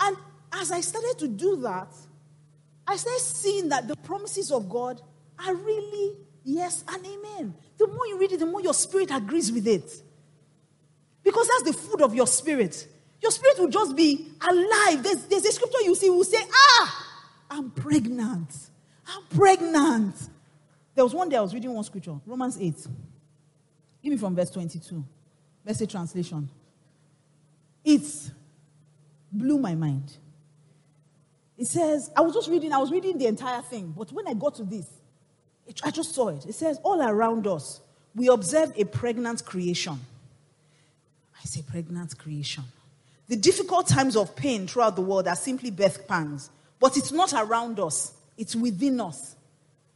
And as I started to do that, I started seeing that the promises of God are really yes and amen. The more you read it, the more your spirit agrees with it. Because that's the food of your spirit. Your spirit will just be alive. There's, there's a scripture you see will say, Ah, I'm pregnant. I'm pregnant. There was one day I was reading one scripture, Romans 8. Give me from verse 22. Let's translation. It blew my mind. It says, I was just reading, I was reading the entire thing, but when I got to this, it, I just saw it. It says, All around us, we observe a pregnant creation. I say pregnant creation. The difficult times of pain throughout the world are simply birth pangs, but it's not around us, it's within us.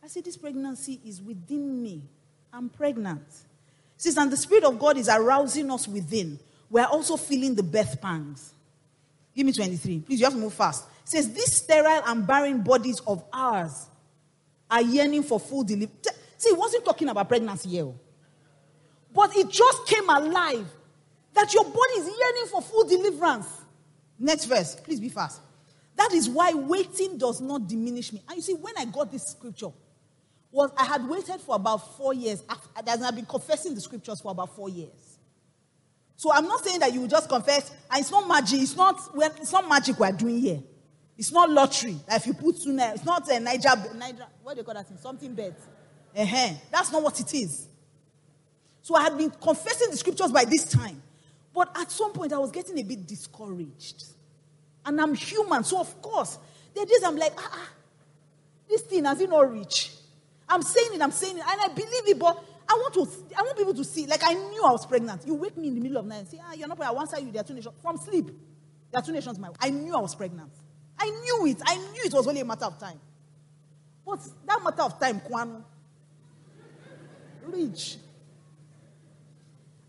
I say, This pregnancy is within me. I'm pregnant. Says, and the Spirit of God is arousing us within. We're also feeling the birth pangs. Give me 23. Please, you have to move fast. Says, These sterile and barren bodies of ours are yearning for full delivery. See, he wasn't talking about pregnancy here. Oh. But it just came alive that your body is yearning for full deliverance. Next verse, please be fast. That is why waiting does not diminish me. And you see, when I got this scripture, was I had waited for about four years. I've been confessing the scriptures for about four years. So I'm not saying that you just confess, and it's not magic. It's not, it's not magic we're doing here. It's not lottery. Like if you put two it's not a Niger, Niger, what do you call that thing? Something bet. Uh-huh. That's not what it is. So I had been confessing the scriptures by this time. But at some point, I was getting a bit discouraged. And I'm human, so of course, there are days I'm like, ah, ah this thing has it not reached. I'm saying it, I'm saying it, and I believe it, but I want to, I want people to see. Like I knew I was pregnant. You wake me in the middle of the night and say, ah, you're not pregnant. I want to you, there are two nations. From sleep, there are two nations. My, I knew I was pregnant. I knew it. I knew it was only a matter of time. But that matter of time, Kwan, reach.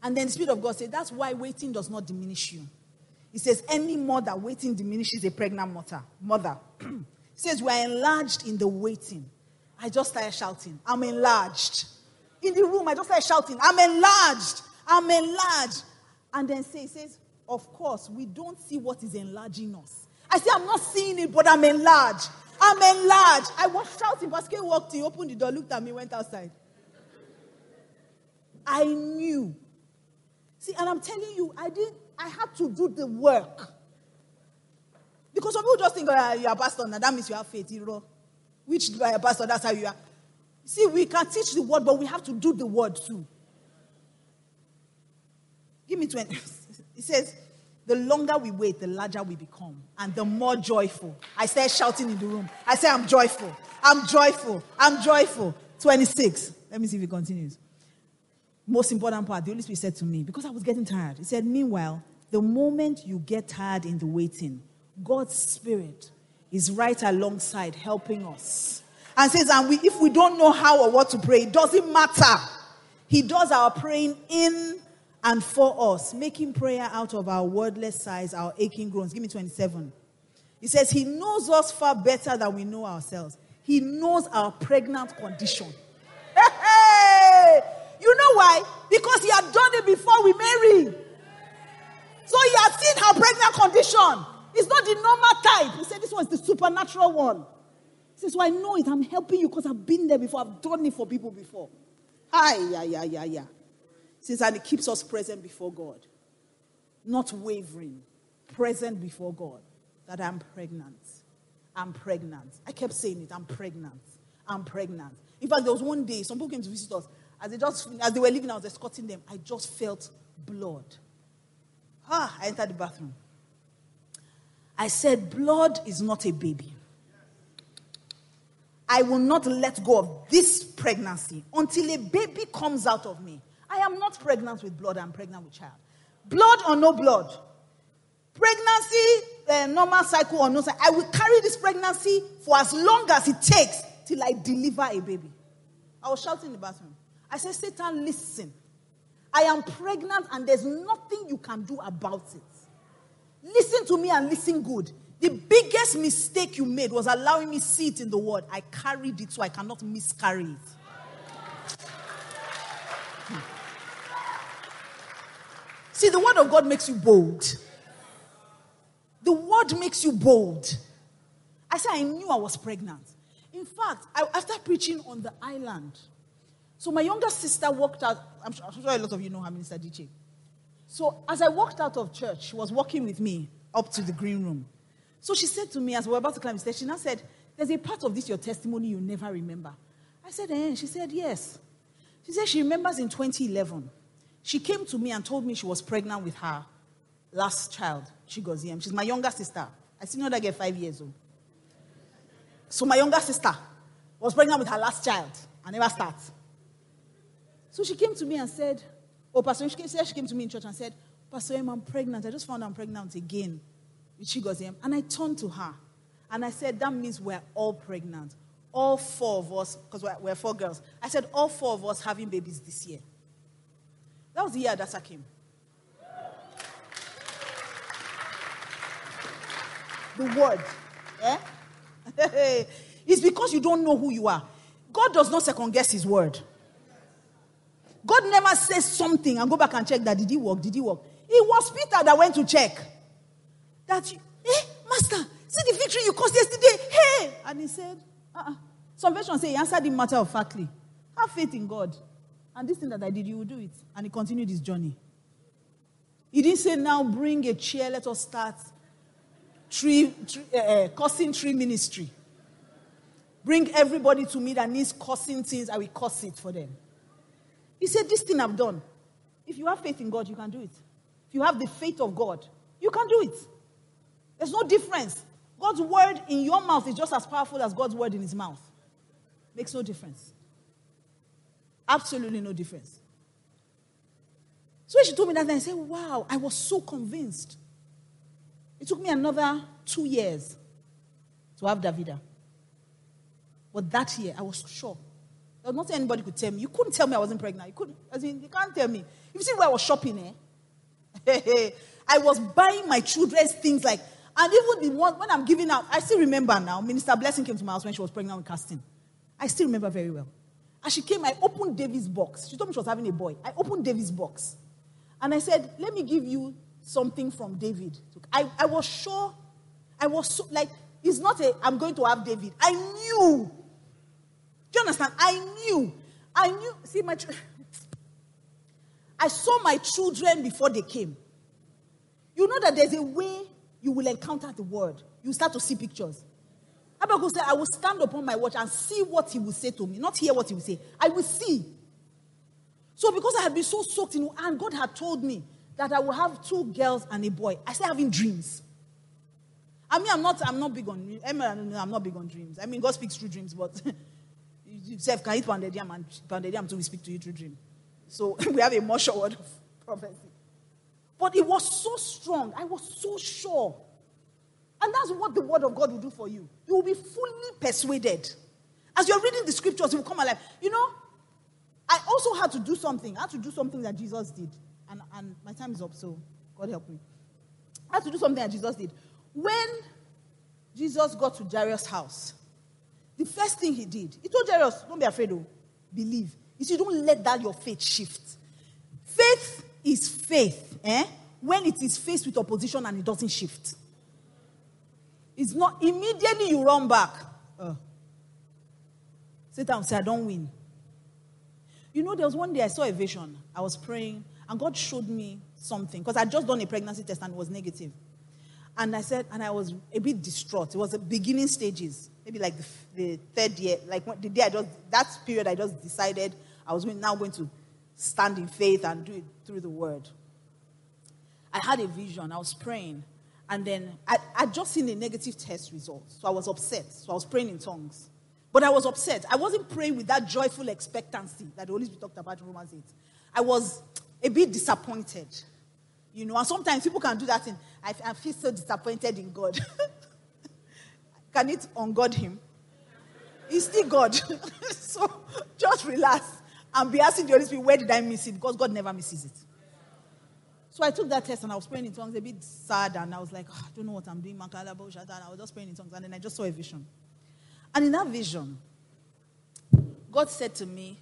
And then the Spirit of God said, That's why waiting does not diminish you. He says, Any mother waiting diminishes a pregnant mother. Mother. [clears throat] he says, We are enlarged in the waiting. I just started shouting, I'm enlarged. In the room, I just started shouting, I'm enlarged. I'm enlarged. And then say, says, Of course, we don't see what is enlarging us. I say, I'm not seeing it, but I'm enlarged. I'm enlarged. I was shouting. Pastor K walked, he opened the door, looked at me, went outside. I knew. See, and I'm telling you, I didn't, I had to do the work. Because some people just think, oh, you are a pastor, now that means you have faith. You know, which by a pastor, that's how you are. See, we can teach the word, but we have to do the word too. Give me 20. [laughs] It says, the longer we wait, the larger we become and the more joyful. I started shouting in the room. I said, I'm joyful. I'm joyful. I'm joyful. 26. Let me see if it continues. Most important part, the Holy Spirit said to me, because I was getting tired, He said, Meanwhile, the moment you get tired in the waiting, God's Spirit is right alongside helping us. And says, and we, if we don't know how or what to pray, it doesn't matter. He does our praying in and for us, making prayer out of our wordless sighs, our aching groans. Give me 27. He says, He knows us far better than we know ourselves. He knows our pregnant condition. Know why? Because He had done it before we married. So He had seen her pregnant condition. It's not the normal type. He said, This was the supernatural one. He says, So I know it. I'm helping you because I've been there before. I've done it for people before. Hi, yeah, yeah, yeah, yeah. Says, and it keeps us present before God, not wavering, present before God. That I'm pregnant. I'm pregnant. I kept saying it. I'm pregnant. I'm pregnant. In fact, there was one day some people came to visit us. As they just as they were leaving, I was escorting them. I just felt blood. Ah, I entered the bathroom. I said, Blood is not a baby. I will not let go of this pregnancy until a baby comes out of me. I am not pregnant with blood, I'm pregnant with child. Blood or no blood. Pregnancy, uh, normal cycle or no cycle. I will carry this pregnancy for as long as it takes till I deliver a baby. I was shouting in the bathroom. I said, Satan, listen. I am pregnant and there's nothing you can do about it. Listen to me and listen good. The biggest mistake you made was allowing me see it in the word. I carried it so I cannot miscarry it. Hmm. See, the word of God makes you bold. The word makes you bold. I said, I knew I was pregnant. In fact, I, after preaching on the island, so my younger sister walked out. I'm sure, I'm sure a lot of you know her, Minister DJ. So as I walked out of church, she was walking with me up to the green room. So she said to me, as we were about to climb the stairs, she now said, There's a part of this, your testimony, you never remember. I said, Eh? She said, Yes. She said she remembers in 2011. She came to me and told me she was pregnant with her last child, Chigoziem. She's my younger sister. I still know that girl five years old. So my younger sister was pregnant with her last child. I never start. So she came to me and said, Oh, Pastor, she came, she came to me in church and said, Pastor I'm pregnant. I just found I'm pregnant again with Chigoziem. And I turned to her and I said, That means we're all pregnant. All four of us, because we're, we're, four girls. I said, All four of us having babies this year. That was the year that I came. The word. Eh? [laughs] it's because you don't know who you are. God does not second guess his word. God never says something and go back and check that did he work? Did he work? It was Peter that went to check. That you, eh, master, see the victory you caused yesterday. Hey! And he said, uh-uh. Some versions say he answered in matter of factly. Have faith in God. And this thing that I did, you will do it. And he continued his journey. He didn't say, now bring a chair, let us start tree, tree uh, uh, cursing tree ministry. Bring everybody to me that needs cursing things, I will curse it for them. He said, This thing I've done. If you have faith in God, you can do it. If you have the faith of God, you can do it. There's no difference. God's word in your mouth is just as powerful as God's word in his mouth. Makes no difference. Absolutely no difference. So when she told me that, then I said, Wow, I was so convinced. It took me another two years to have Davida. But that year, I was sure. There was nothing anybody could tell me. You couldn't tell me I wasn't pregnant. You couldn't. As in, you can't tell me. You see where I was shopping, eh? [laughs] I was buying my children's things like, and even the one when I'm giving out, I still remember now. Minister Blessing came to my house when she was pregnant with casting. I still remember very well. As she came, I opened David's box. She told me she was having a boy. I opened David's box. And I said, Let me give you something from David. I, I was sure, I was so, like, it's not a, I'm going to have David. I knew. You understand? I knew. I knew. See, my, [sighs] I saw my children before they came. You know that there's a way you will encounter the word. You start to see pictures. Habakkuk said, I will stand upon my watch and see what he will say to me, not hear what he will say. I will see. So, because I had been so soaked in, and God had told me that I will have two girls and a boy. I started having dreams. I mean, I'm not, I'm not big on, I mean, I'm not big on dreams. I mean, God speaks through dreams, but [laughs] yourself can eat pounded and pounded until we speak to you through dream. So [laughs] we have a more sure word of prophecy. But it was so strong. I was so sure. And that's what the word of God will do for you. You will be fully persuaded. As you're reading the scriptures, it will come alive. You know, I also had to do something. I had to do something that Jesus did and, and my time is up, so God help me. I had to do something that Jesus did. When Jesus got to Jairus' house, the first thing he did, he told Jairus, Don't be afraid, oh, believe. You see, don't let that your faith shift. Faith is faith, eh? When it is faced with opposition and it doesn't shift. It's not immediately you run back. Uh, Satan will say, I don't win. You know, there was one day I saw a vision. I was praying and God showed me something because I'd just done a pregnancy test and it was negative. And I said, and I was a bit distraught. It was the beginning stages, maybe like the, the third year, like the day I just, that period I just decided I was now going to stand in faith and do it through the word. I had a vision, I was praying, and then I, I'd just seen a negative test result. So I was upset. So I was praying in tongues. But I was upset. I wasn't praying with that joyful expectancy that the Holy Spirit talked about in Romans 8. I was a bit disappointed. You know, and sometimes people can do that thing. I, I feel so disappointed in God. [laughs] can it ungod him? He's still God. [laughs] so just relax and be asking the Holy Spirit, where did I miss it? Because God never misses it. So I took that test and I was praying in tongues, a bit sad, and I was like, oh, I don't know what I'm doing, and I was just praying in tongues, and then I just saw a vision. And in that vision, God said to me,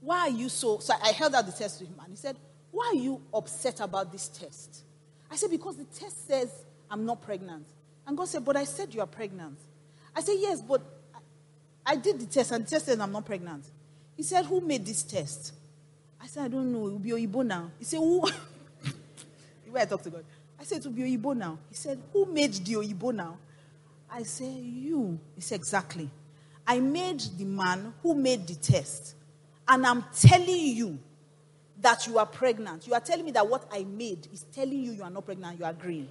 Why are you so? So I held out the test to him, and he said, Why are you upset about this test? I said, Because the test says I'm not pregnant. And God said, But I said you are pregnant. I said, Yes, but I did the test, and tested test says I'm not pregnant. He said, Who made this test? I said, I don't know. It will be Oyibo now. He said, Who? [laughs] way I talk to God. I said, It will be Oyibo now. He said, Who made the Oyibo now? I said, You. He said, Exactly. I made the man who made the test. And I'm telling you that you are pregnant. You are telling me that what I made is telling you you are not pregnant. You are agreeing.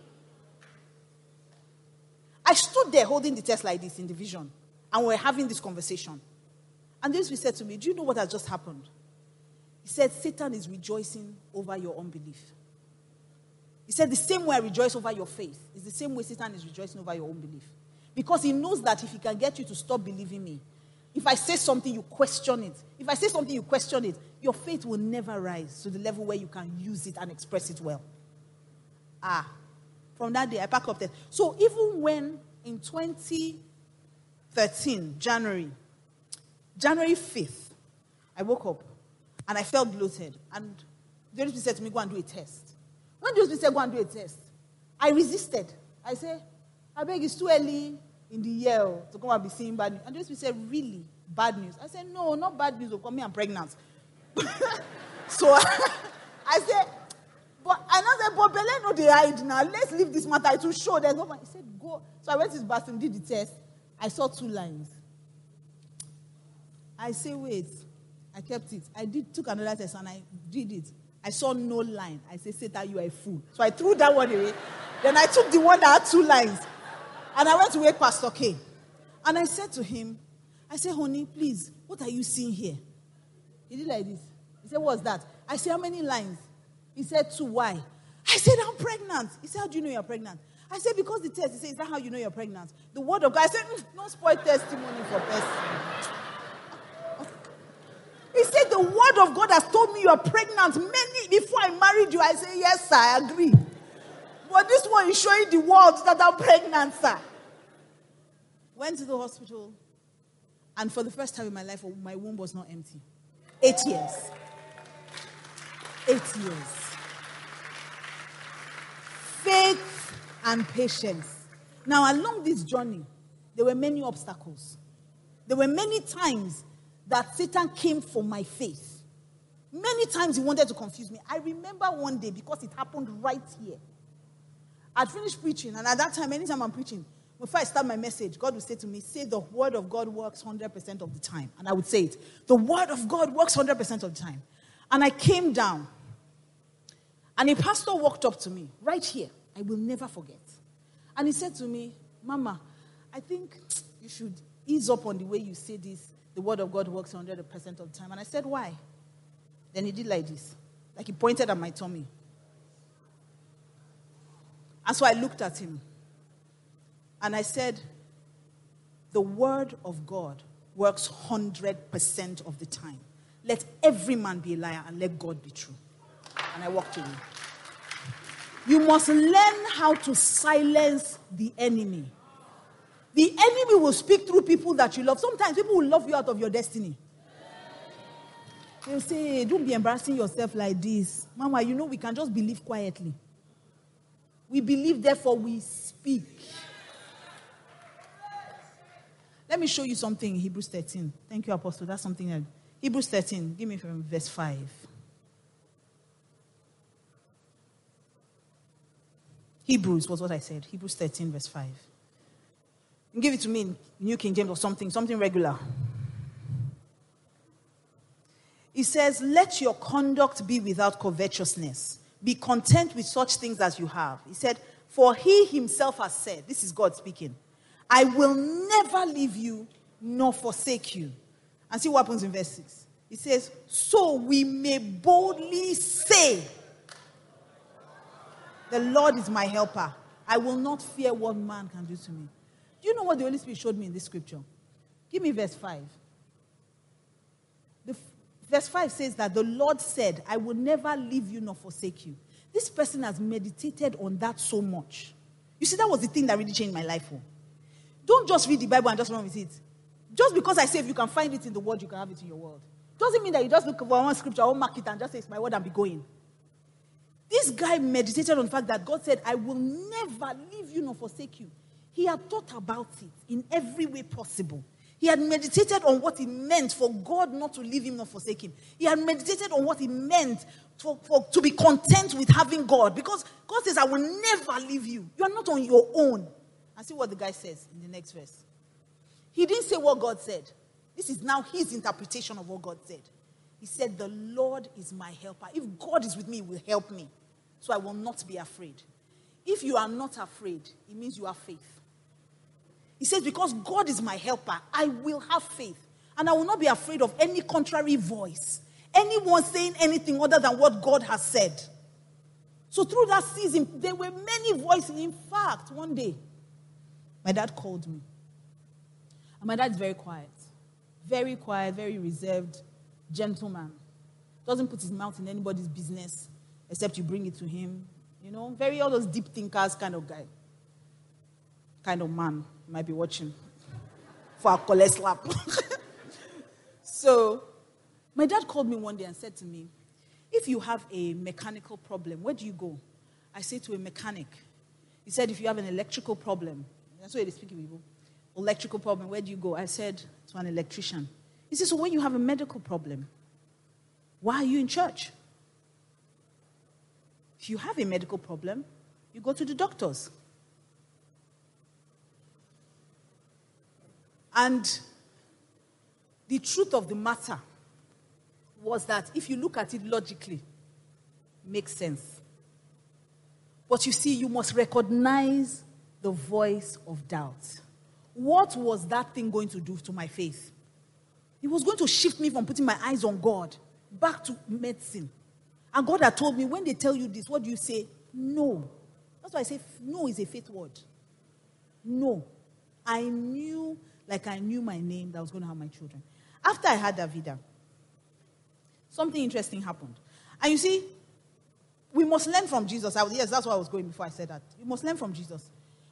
I stood there holding the test like this in the vision. And we we're having this conversation. And this we said to me, Do you know what has just happened? He said, Satan is rejoicing over your unbelief. He said, The same way I rejoice over your faith is the same way Satan is rejoicing over your unbelief. Because he knows that if he can get you to stop believing me, if I say something, you question it. If I say something, you question it, your faith will never rise to the level where you can use it and express it well. Ah, from that day, I pack up that. So even when in 2013, January, January 5th, I woke up and I felt bloated. And the Holy said to me, Go and do a test. When the Holy said, Go and do a test, I resisted. I said, I beg, it's too early in the year oh, to come and be seeing bad news. And just said, Really? Bad news? I said, No, not bad news. Oh, come me, I'm pregnant. [laughs] so [laughs] I said, But I know that, but Belen know they hide now. Let's leave this matter. to show there's no one. He said, Go. So I went to his bathroom, did the test. I saw two lines. I say, Wait. I kept it. I did took another test and I did it. I saw no line. I said, Satan, you are a fool. So I threw that one away. then I took the one that had two lines. And I went to wake Pastor K. And I said to him, I said, honey, please, what are you seeing here? He did like this. He said, what's that? I said, how many lines? He said, two. Why? I said, I'm pregnant. He said, how do you know you're pregnant? I said, because the test. He said, is that how you know you're pregnant? The word of God. I said, mm, don't spoil testimony for person. He said, the word of God has told me you are pregnant many before I married you. I said, yes, I agree. But this one is showing the world that I'm pregnant, sir. Went to the hospital, and for the first time in my life, my womb was not empty. Eight years. Eight years. Faith and patience. Now, along this journey, there were many obstacles. There were many times that Satan came for my faith. Many times he wanted to confuse me. I remember one day because it happened right here. I'd finished preaching, and at that time, anytime I'm preaching, before I start my message, God would say to me, Say the word of God works 100% of the time. And I would say it. The word of God works 100% of the time. And I came down, and a pastor walked up to me right here. I will never forget. And he said to me, Mama, I think you should ease up on the way you say this. The word of God works 100% of the time. And I said, Why? Then he did like this. Like he pointed at my tummy. And so I looked at him and I said, The word of God works 100% of the time. Let every man be a liar and let God be true. And I walked away. You must learn how to silence the enemy. The enemy will speak through people that you love. Sometimes people will love you out of your destiny. They'll say, Don't be embarrassing yourself like this. Mama, you know we can just believe quietly. We believe, therefore we speak. Let me show you something Hebrews 13. Thank you, Apostle. That's something else. Hebrews 13. Give me from verse 5. Hebrews was what I said. Hebrews 13, verse 5. give it to me in New King James or something, something regular. It says, Let your conduct be without covetousness be content with such things as you have. He said, For he himself has said, This is God speaking, I will never leave you nor forsake you. And see what happens in verse 6. He says, So we may boldly say, The Lord is my helper. I will not fear what man can do to me. Do you know what the Holy Spirit showed me in this scripture? Give me verse 5. The Verse 5 says that the Lord said, I will never leave you nor forsake you. This person has meditated on that so much. You see, that was the thing that really changed my life. Oh. Don't just read the Bible and just run with it. Just because I say if you can find it in the word, you can have it in your world. Doesn't mean that you just look for one scripture or mark it and just say it's my word and be going. This guy meditated on the fact that God said, I will never leave you nor forsake you. He had thought about it in every way possible. He had meditated on what it meant for God not to leave him nor forsake him. He had meditated on what it meant for, for, to be content with having God. Because God says, I will never leave you. You are not on your own. And see what the guy says in the next verse. He didn't say what God said. This is now his interpretation of what God said. He said, The Lord is my helper. If God is with me, he will help me. So I will not be afraid. If you are not afraid, it means you have faith. He says, Because God is my helper, I will have faith. And I will not be afraid of any contrary voice, anyone saying anything other than what God has said. So through that season, there were many voices. In fact, one day, my dad called me. And my dad's very quiet. Very quiet, very reserved, gentleman. Doesn't put his mouth in anybody's business except you bring it to him. You know, very all those deep thinkers kind of guy. Kind of man. Might be watching [laughs] for a collect slap. [laughs] so, my dad called me one day and said to me, If you have a mechanical problem, where do you go? I say to a mechanic. He said, If you have an electrical problem, that's why they speak in people. Electrical problem, where do you go? I said, To an electrician. He said, So when you have a medical problem, why are you in church? If you have a medical problem, you go to the doctors. And the truth of the matter was that if you look at it logically, it makes sense. But you see, you must recognize the voice of doubt. What was that thing going to do to my faith? It was going to shift me from putting my eyes on God back to medicine. And God had told me, when they tell you this, what do you say? No. That's why I say no is a faith word. No. I knew like I knew my name that I was going to have my children. After I had Davida, something interesting happened. And you see, we must learn from Jesus. I was, yes, that's why I was going before I said that. You must learn from Jesus.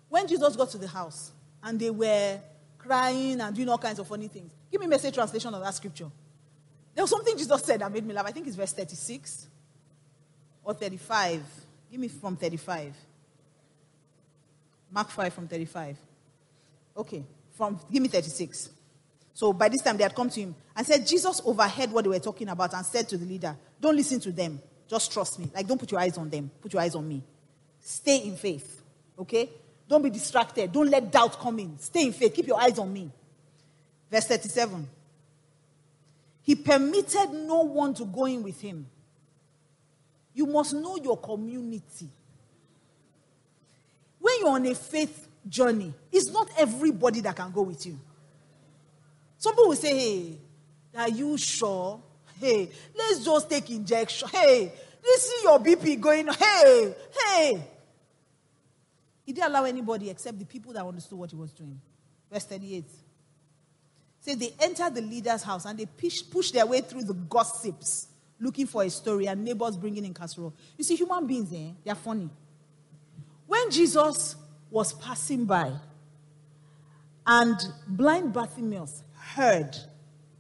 When Jesus got to the house and they were crying and doing all kinds of funny things, give me a message translation of that scripture. There was something Jesus said that made me laugh. I think it's verse 36 or 35. Give me from 35. Mark 5 from 35. Okay from, give me 36. So by this time they had come to him and said, Jesus overheard what they were talking about and said to the leader, Don't listen to them. Just trust me. Like, don't put your eyes on them. Put your eyes on me. Stay in faith. Okay? Don't be distracted. Don't let doubt come in. Stay in faith. Keep your eyes on me. Verse 37. He permitted no one to go in with him. You must know your community. When you're on a faith journey. It's not everybody that can go with you. Some people will say, Hey, are you sure? Hey, let's just take injection. Hey, this is your BP going. Hey, hey. He didn't allow anybody except the people that understood what he was doing. Verse 38. Say they entered the leader's house and they pushed, pushed their way through the gossips looking for a story and neighbors bringing in casserole. You see, human beings, eh, they are funny. When Jesus was passing by, and blind Bartimaeus heard,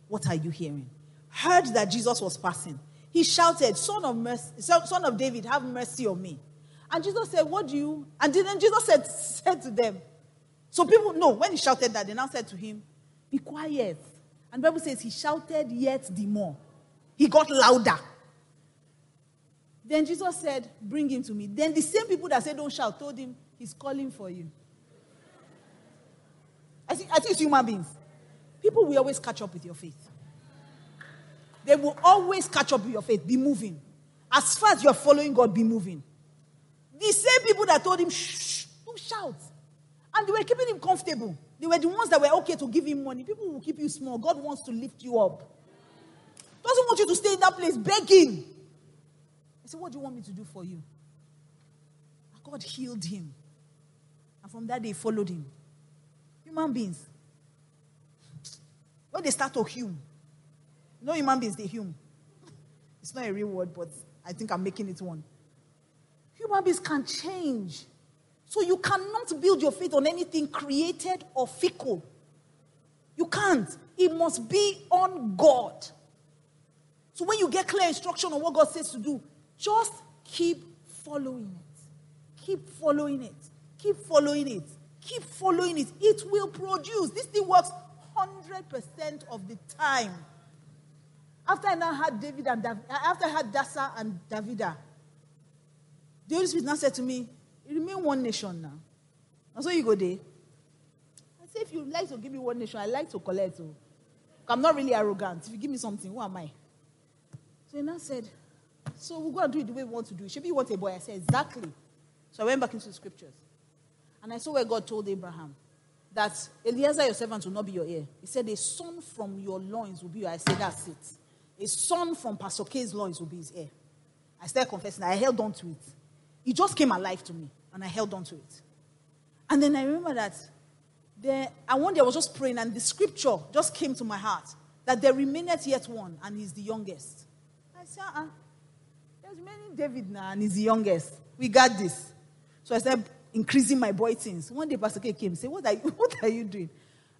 What are you hearing? Heard that Jesus was passing. He shouted, Son of, mercy, son of David, have mercy on me. And Jesus said, What do you? And then Jesus said, said to them, So people know when he shouted that, they now said to him, Be quiet. And Bible says he shouted yet the more. He got louder. Then Jesus said, Bring him to me. Then the same people that said, Don't shout, told him, He's calling for you. I think, I think it's human beings. People will always catch up with your faith. They will always catch up with your faith. Be moving. As far as you're following God, be moving. The same people that told him, shh, don't shout. And they were keeping him comfortable. They were the ones that were okay to give him money. People will keep you small. God wants to lift you up. Doesn't want you to stay in that place begging. I said, What do you want me to do for you? God healed him. And from that, they followed him. Human beings. When they start to hume, no human beings, they hume. It's not a real word, but I think I'm making it one. Human beings can change. So you cannot build your faith on anything created or fickle. You can't. It must be on God. So when you get clear instruction on what God says to do, just keep following it. Keep following it. Keep following it. Keep following it. It will produce. This thing works 100% of the time. After I now had David and Dav- after I had Dasa and Davida, the Holy Spirit now said to me, "You remain one nation now." And so you go there. I say, if you like to give me one nation, I like to collect. So I'm not really arrogant. If you give me something, who am I? So he now said, So we'll go and do it the way we want to do it. Should be want a boy? I said, Exactly. So I went back into the scriptures. And I saw where God told Abraham that Eliezer, your servant, will not be your heir. He said, A son from your loins will be your heir. I said, That's it. A son from Pastor K's loins will be his heir. I started confessing. I held on to it. It just came alive to me, and I held on to it. And then I remember that there, and one day I was just praying, and the scripture just came to my heart that there remaineth yet one, and he's the youngest. I said, uh-uh. There's many David now, and he's the youngest. We got this. So I started increasing my boy things. One day Pastor K came and said, What are you, [laughs] what are you doing?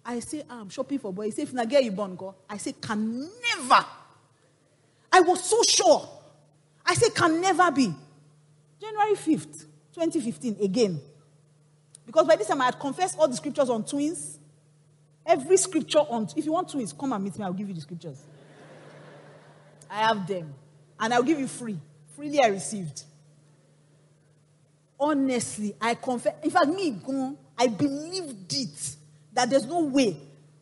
I say, ah, I'm shopping for boys. He said, If I get you born, go. I say, Can never. I was so sure. I say, Can never be. January 5th, 2015, again. Because by this time I had confessed all the scriptures on twins. Every scripture on, if you want twins, come and meet me, I'll give you the scriptures. I have them. And I'll give you free. Freely I received. Honestly, I confess. In fact, me, I believed it. That there's no way.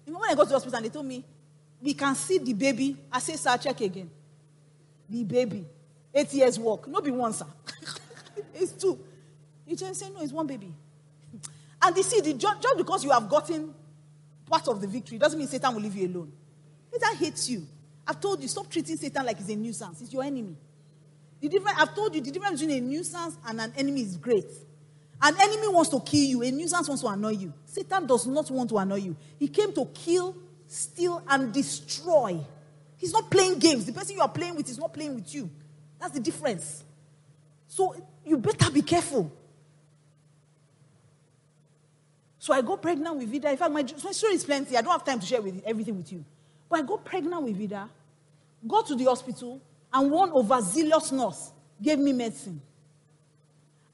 Even when I got to the hospital and they told me, we can see the baby. I say, sir, check again. The baby. Eight years walk. Not be one, sir. [laughs] it's two. You just say, no, it's one baby. [laughs] And you see, the, just, just because you have gotten part of the victory doesn't mean Satan will leave you alone. Satan hates you. I've told you, stop treating Satan like he's a nuisance. He's your enemy. The difference, I've told you, the difference between a nuisance and an enemy is great. An enemy wants to kill you, a nuisance wants to annoy you. Satan does not want to annoy you. He came to kill, steal, and destroy. He's not playing games. The person you are playing with is not playing with you. That's the difference. So you better be careful. So I got pregnant with Vida. In fact, my, my story is plenty. I don't have time to share with, everything with you. But I got pregnant with Vida, got to the hospital, and one overzealous nurse gave me medicine.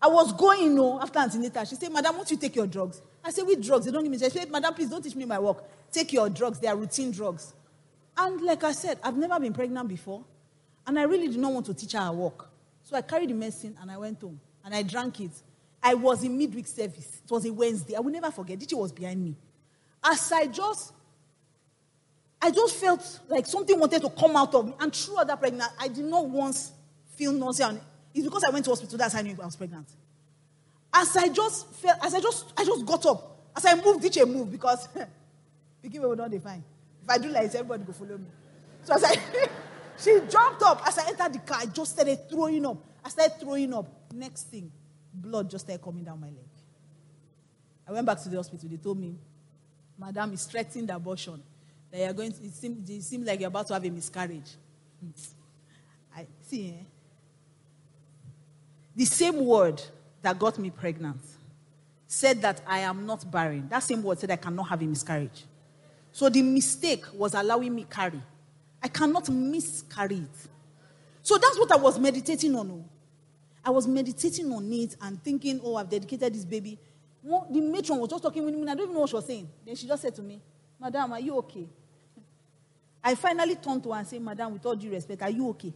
I was going, you know, after antenatal. She said, Madam, won't you take your drugs? I said, which drugs? They don't give me. She said, Madam, please don't teach me my work. Take your drugs. They are routine drugs. And like I said, I've never been pregnant before. And I really did not want to teach her her work. So I carried the medicine and I went home. And I drank it. I was in midweek service. It was a Wednesday. I will never forget. Dichi was behind me. As I just, I just felt like something wanted to come out of me. And throughout that pregnancy, I did not once feel nausea. It's because I went to hospital. That's how I knew I was pregnant. As I just felt, as I just, I just got up. As I moved, Dichi moved because begin will not. If I do like this, everybody go follow me. So as I, [laughs] she jumped up. As I entered the car, I just started throwing up. I started throwing up. Next thing, blood just started coming down my leg. I went back to the hospital. They told me, Madam, it's threatened abortion. That you're going to, it seems, it seems like you're about to have a miscarriage. [laughs] I see, eh? The same word that got me pregnant said that I am not barren. That same word said I cannot have a miscarriage. So the mistake was allowing me carry. I cannot miscarry it. So that's what I was meditating on. oh. I was meditating on it and thinking, oh, I've dedicated this baby. The matron was just talking with me, and I don't even know what she was saying. Then she just said to me, Madam, are you okay? I finally turned to her and said, Madam, with all due respect, are you okay?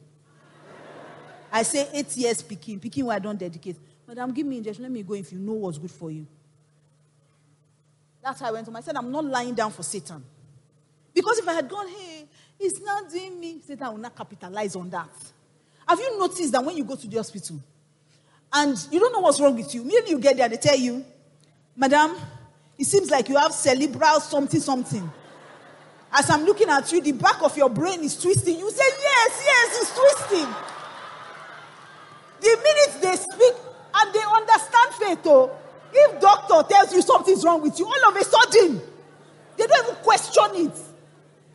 I say, eight years picking, picking where I don't dedicate. Madam, give me injection. Let me go if you know what's good for you. That's how I went home. I said, I'm not lying down for Satan. Because if I had gone, hey, it's not doing me, Satan will not capitalize on that. Have you noticed that when you go to the hospital and you don't know what's wrong with you, maybe you get there, they tell you, Madam, it seems like you have cerebral something, something. As I'm looking at you, the back of your brain is twisting. You say, Yes, yes, it's twisting. The minute they speak and they understand faith, oh, if doctor tells you something's wrong with you, all of a sudden, they don't even question it.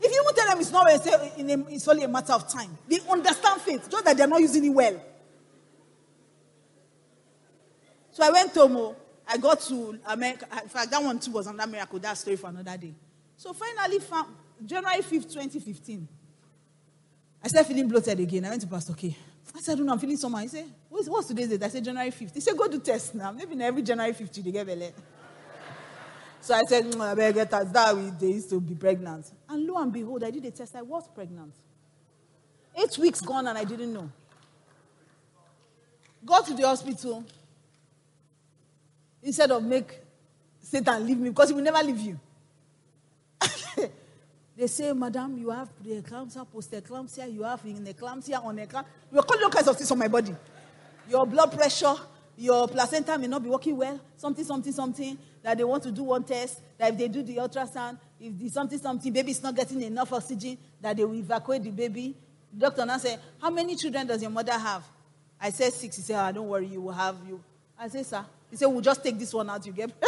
If you even tell them it's not, a, it's only a matter of time. They understand faith, just that they're not using it well. So I went home. oh, I got to America. In fact, that one too was another miracle. That story for another day. So finally, January 5th, 2015, I started feeling bloated again. I went to Pastor K. I said, no, I'm feeling somehow. He said, what's, what's today's date? I said, January 5th. He said, go do test now. Maybe every January 5th, they get belly. So I said, mm, get test. That way they used to be pregnant. And lo and behold, I did a test. I was pregnant. Eight weeks gone and I didn't know. Go to the hospital. Instead of make Satan leave me, because he will never leave you. [laughs] they say, Madam, you have preeclampsia, post-eclampsia, you have in eclampsia, on eclampsia. You calling all kinds of things on my body. Your blood pressure, your placenta may not be working well, something, something, something, that they want to do one test, that if they do the ultrasound, if the something, something, baby is not getting enough oxygen, that they will evacuate the baby. The doctor now said, How many children does your mother have? I said six. He said, oh, don't worry, you will have you. I said, sir. He said, we'll just take this one out, you get. [laughs]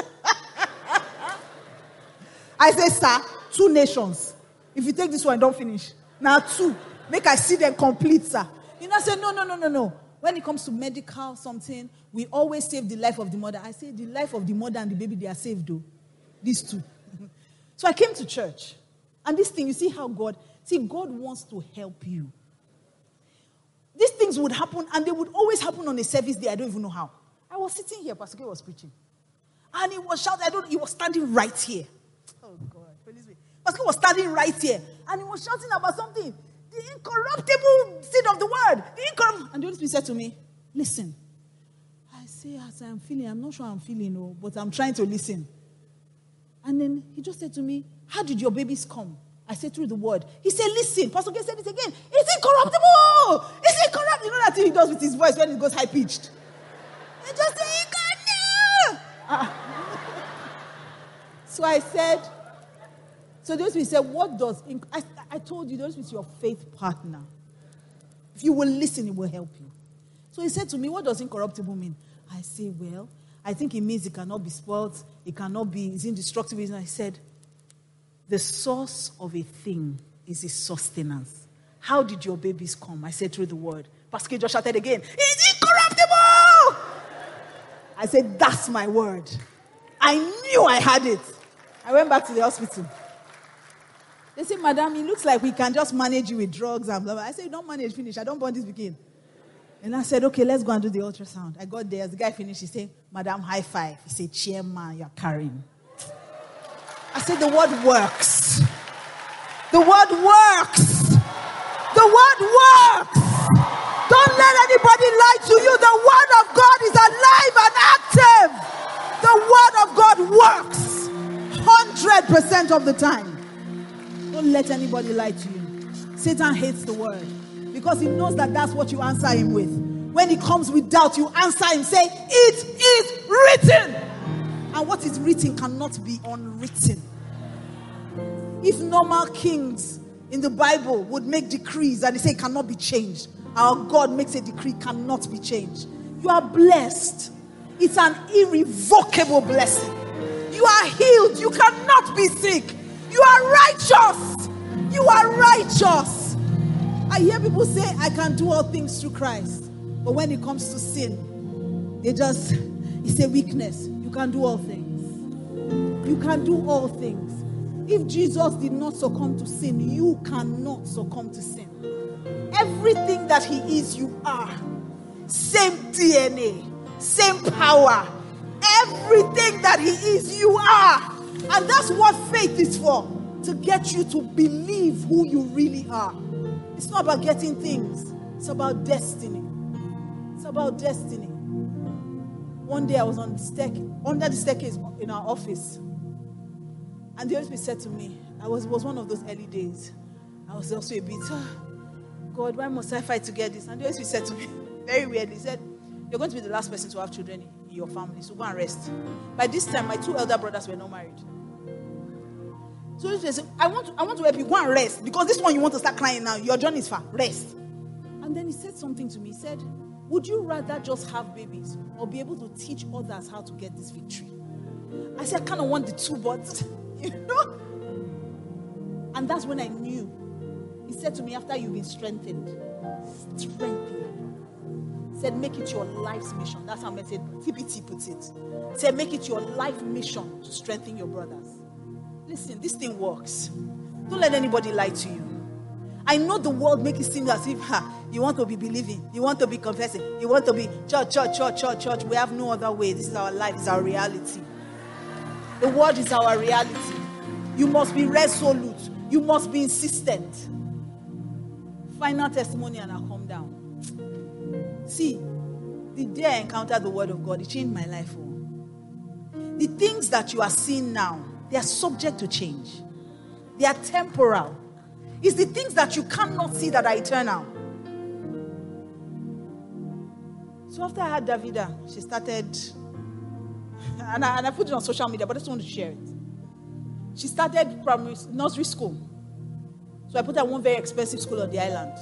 I said, sir, two nations. If you take this one, don't finish. Now two. Make I see them complete, sir. You know, I said, no, no, no, no, no. When it comes to medical something, we always save the life of the mother. I say the life of the mother and the baby, they are saved though. These two. [laughs] so I came to church. And this thing, you see how God, see, God wants to help you. These things would happen, and they would always happen on a service day. I don't even know how. I was sitting here, Pastor K was preaching. And he was shouting, I don't he was standing right here. Oh God, me. Pastor K was standing right here. And he was shouting about something. The incorruptible seed of the word. The incorruptible. And the Holy Spirit said to me, Listen. I say, as I'm feeling, I'm not sure I'm feeling, oh, but I'm trying to listen. And then he just said to me, How did your babies come? I said through the word. He said, Listen, Pastor K said it again. It's incorruptible. It's incorruptible. You know that thing he does with his voice when it goes high pitched? He just said, uh, [laughs] So I said, So those people said, What does, inc-? I, I told you, those with your faith partner. If you will listen, it will help you. So he said to me, What does incorruptible mean? I say, Well, I think it means it cannot be spoiled, it cannot be, it's indestructible. And I said, the source of a thing is its sustenance. How did your babies come? I said through the word. Pastor just shouted again, It's incorruptible! I said, That's my word. I knew I had it. I went back to the hospital. They said, Madam, it looks like we can just manage you with drugs and blah, blah. I said, Don't manage, finish. I don't want this begin. And I said, Okay, let's go and do the ultrasound. I got there. As the guy finished, he said, Madam, high five. He said, Chairman, you're carrying. I said, the word works. The word works. The word works. Don't let anybody lie to you. The word of God is alive and active. The word of God works 100% of the time. Don't let anybody lie to you. Satan hates the word because he knows that that's what you answer him with. When he comes with doubt, you answer him, say, It is written. And what is written cannot be unwritten. If normal kings in the Bible would make decrees and they say cannot be changed, our God makes a decree cannot be changed. You are blessed. It's an irrevocable blessing. You are healed. You cannot be sick. You are righteous. You are righteous. I hear people say, I can do all things through Christ. But when it comes to sin, they just, it's a weakness. You can do all things. You can do all things. If Jesus did not succumb to sin, you cannot succumb to sin. Everything that He is, you are. Same DNA, same power. Everything that He is, you are. And that's what faith is for to get you to believe who you really are. It's not about getting things, it's about destiny. It's about destiny. One day I was on the stair, under the staircase in our office. And the Holy Spirit said to me, I was, was one of those early days. I was also a bit, oh, God, why must I fight to get this? And the Holy Spirit said to me, [laughs] very weirdly, he said, You're going to be the last person to have children your family, so go and rest. By this time, my two elder brothers were not married. So he said, I want, to, I want to help you, go and rest. Because this one you want to start crying now, your journey is far. Rest. And then he said something to me. He said, Would you rather just have babies or be able to teach others how to get this victory? I said, I kind of want the two, but [laughs] you know. And that's when I knew. He said to me, after you've been strengthened, strengthen. Said, make it your life's mission. That's how said TPT puts it. Said, make it your life mission to strengthen your brothers. Listen, this thing works. Don't let anybody lie to you. I know the world make it seem as if ha, you want to be believing, you want to be confessing, you want to be church, church, church, church, church. We have no other way. This is our life, it's our reality. The world is our reality. You must be resolute, you must be insistent. Final testimony, and I'll down. See, the day I encountered the word of God, it changed my life. Oh. The things that you are seeing now, they are subject to change, they are temporal. It's the things that you cannot see that are eternal. So after I had Davida, she started, [laughs] and I, and I put it on social media, but I just want to share it. She started primary nursery school. So I put her in one very expensive school on the island.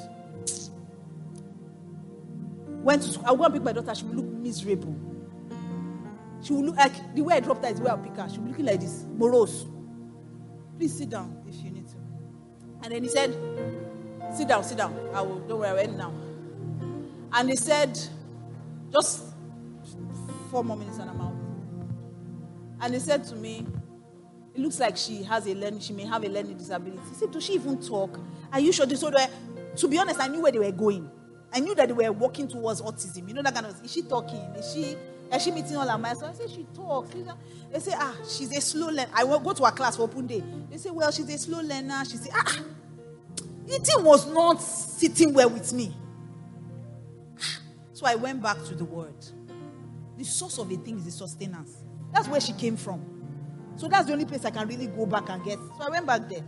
Went to school. Uh, I will go and pick my daughter. She will look miserable. She will look like the way I dropped her is the way I'll pick her. She will be looking like this, morose. Please sit down if you need to. And then he said, Sit down, sit down. I will, don't worry, I'll end now. And he said, Just four more minutes and I'm out. And he said to me, It looks like she has a learning, she may have a learning disability. He said, Does she even talk? Are you sure? So, to be honest, I knew where they were going. I knew that they were walking towards autism. You know that kind of is she talking? Is she is she meeting all her miles? So I said, She talks. They say, Ah, she's a slow learner. I will go to her class for open day. They say, Well, she's a slow learner. She said, Ah, the thing was not sitting well with me. So I went back to the word. The source of a thing is the sustenance. That's where she came from. So that's the only place I can really go back and get. So I went back there.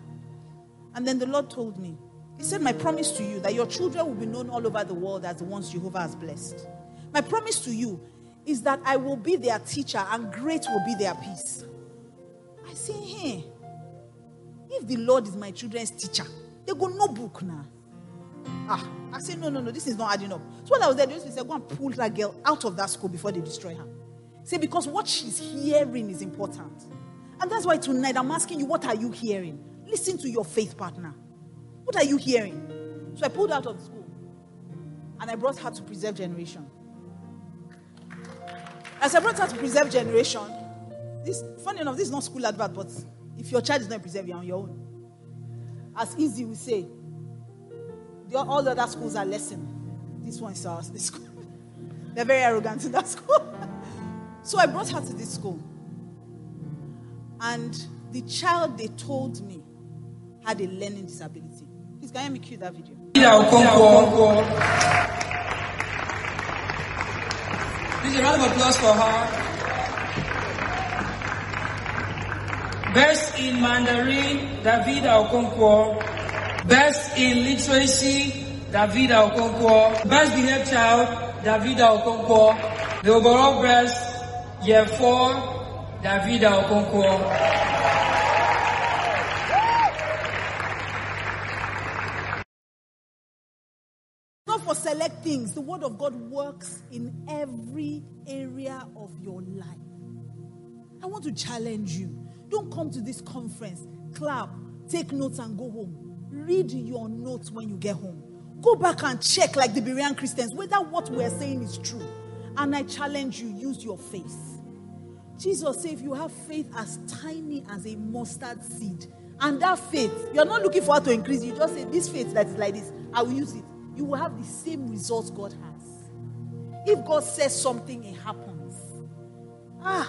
And then the Lord told me, He said, My promise to you that your children will be known all over the world as the ones Jehovah has blessed. My promise to you is that I will be their teacher and great will be their peace. I say, Hey, if the Lord is my children's teacher, they go no book now. Ah, I said, no, no, no, this is not adding up. So when I was there, they to go and pull that girl out of that school before they destroy her. Say, because what she's hearing is important. And that's why tonight I'm asking you, what are you hearing? Listen to your faith partner. What are you hearing? So I pulled out of school and I brought her to Preserve Generation. As I brought her to Preserve Generation, this, funny enough, this is not school advert, but if your child is not preserved, you're on your own. As easy we say, the, all the other schools are lesson. This one is ours. This school. [laughs] They're very arrogant in that school. [laughs] so I brought her to this school. And the child they told me had a learning disability. Please, can you cue that video? Please,
a round of applause for her. Best in Mandarin, David Okonkwo. Best in Literacy, David Okonkwo. Best Behaved Child, David Okonkwo. The overall best, Year 4, David Okonkwo.
Things. The word of God works in every area of your life. I want to challenge you. Don't come to this conference, clap, take notes, and go home. Read your notes when you get home. Go back and check, like the Berean Christians, whether what we're saying is true. And I challenge you, use your faith. Jesus said, if you have faith as tiny as a mustard seed, and that faith, you're not looking for her to increase, you just say, This faith that is like this, I will use it. You will have the same results God has. If God says something, it happens. Ah,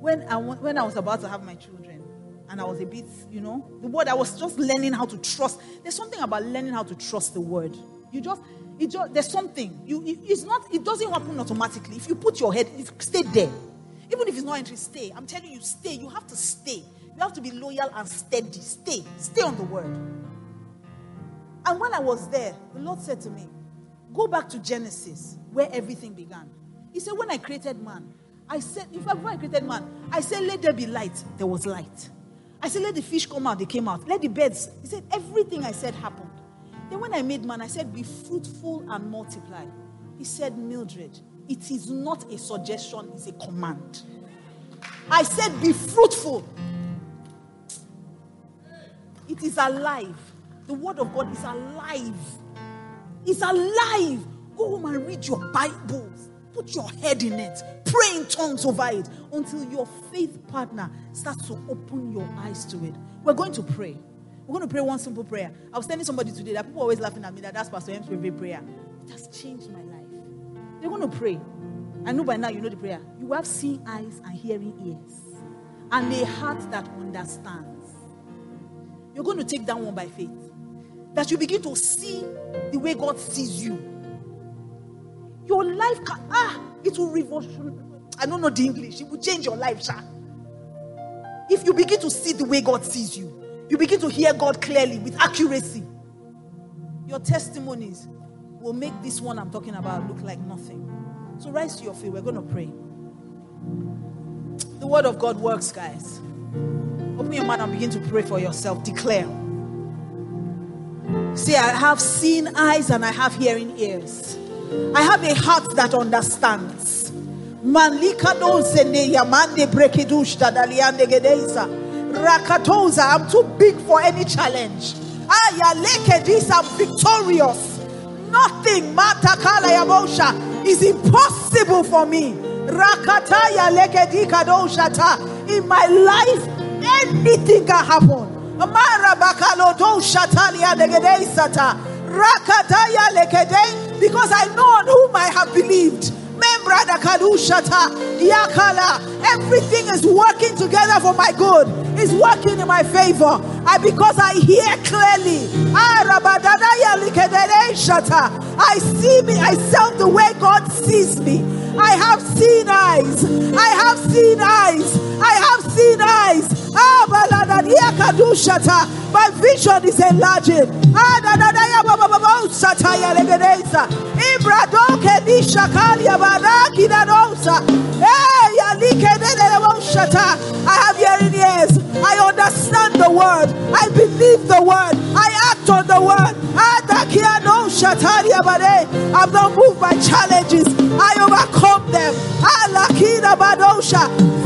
when I, when I was about to have my children, and I was a bit, you know, the word, I was just learning how to trust. There's something about learning how to trust the word. You just, it just there's something. You, it, it's not, it doesn't happen automatically. If you put your head, stay there. Even if it's not entry, stay. I'm telling you, stay. You have to stay. You have to be loyal and steady. Stay. Stay on the word. And when I was there, the Lord said to me, Go back to Genesis, where everything began. He said, When I created man, I said, in fact, before I created man, I said, let there be light. There was light. I said, let the fish come out. They came out. Let the birds. He said, everything I said happened. Then when I made man, I said, be fruitful and multiply. He said, Mildred, it is not a suggestion, it's a command. I said, be fruitful. It is alive. The word of God is alive. It's alive. Go home and read your Bibles. Put your head in it. Pray in tongues over it until your faith partner starts to open your eyes to it. We're going to pray. We're going to pray one simple prayer. I was telling somebody today that people always laughing at me that that's Pastor M's favorite prayer. It has changed my life. They're going to pray. I know by now you know the prayer. You have seeing eyes and hearing ears, and a heart that understands. You're going to take that one by faith. That you begin to see the way God sees you. Your life can, ah, it will revolution. I don't know the English. It will change your life, Sha. If you begin to see the way God sees you, you begin to hear God clearly with accuracy. Your testimonies will make this one I'm talking about look like nothing. So rise to your feet. We're going to pray. The word of God works, guys. Open your mouth and begin to pray for yourself. Declare. Say, I have seen eyes and I have hearing ears. I have a heart that understands. Rakatoza, I'm too big for any challenge. Ayalekedis, I'm victorious. Nothing, matakala is impossible for me. Rakataya. In my life, anything can happen. Because I know on whom I have believed. Everything is working together for my good. Is working in my favor. I because I hear clearly. Ah, Likedeshata. I see me myself the way God sees me. I have seen eyes. I have seen eyes. I have seen eyes. My vision is enlarging. I have hearing ears. I understand the word. I believe the word. I act on the word. I'm not moved by challenges. I overcome them.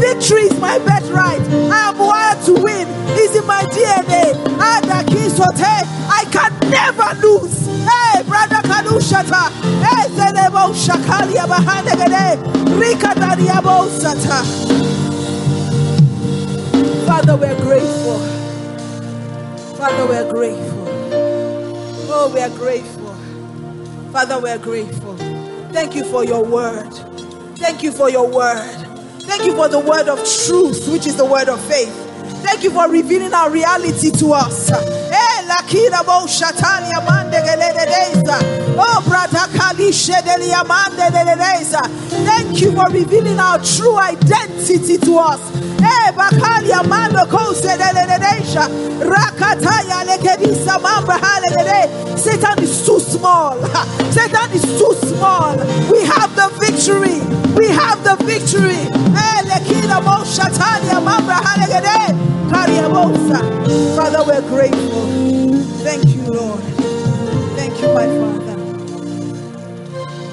Victory is my birthright. I am wired to win. It's in my DNA. Adakisote. I can never lose. Hey, brother Kadushata. Hey, Zelebo Shakalia Bahanegade. Rika Dadiabo Sata. Father, we're grateful. Father, we're grateful. Oh, we are grateful. Father, we're grateful. Thank you for your word. Thank you for your word. Thank you for the word of truth, which is the word of faith. Thank you for revealing our reality to us. Eh. Oh. Thank you for revealing our true identity to us. Eh. Satan is too small. [laughs] Satan is too small. We have the victory. We have the victory. Father, we're grateful. Thank you, Lord. Thank you, my Father.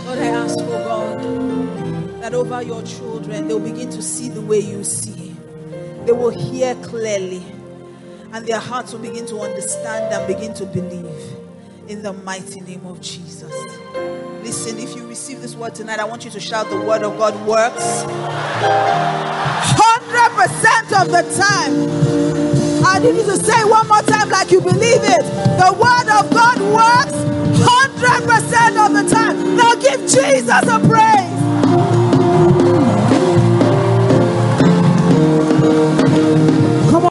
Lord, I ask, oh God, that over your children, they'll begin to see the way you see. They will hear clearly, and their hearts will begin to understand and begin to believe. In the mighty name of Jesus. Listen, if you receive this word tonight, I want you to shout, The word of God works. 100% of the time. I need you to say one more time like you believe it. The word of God works 100% of the time. Now give Jesus a praise.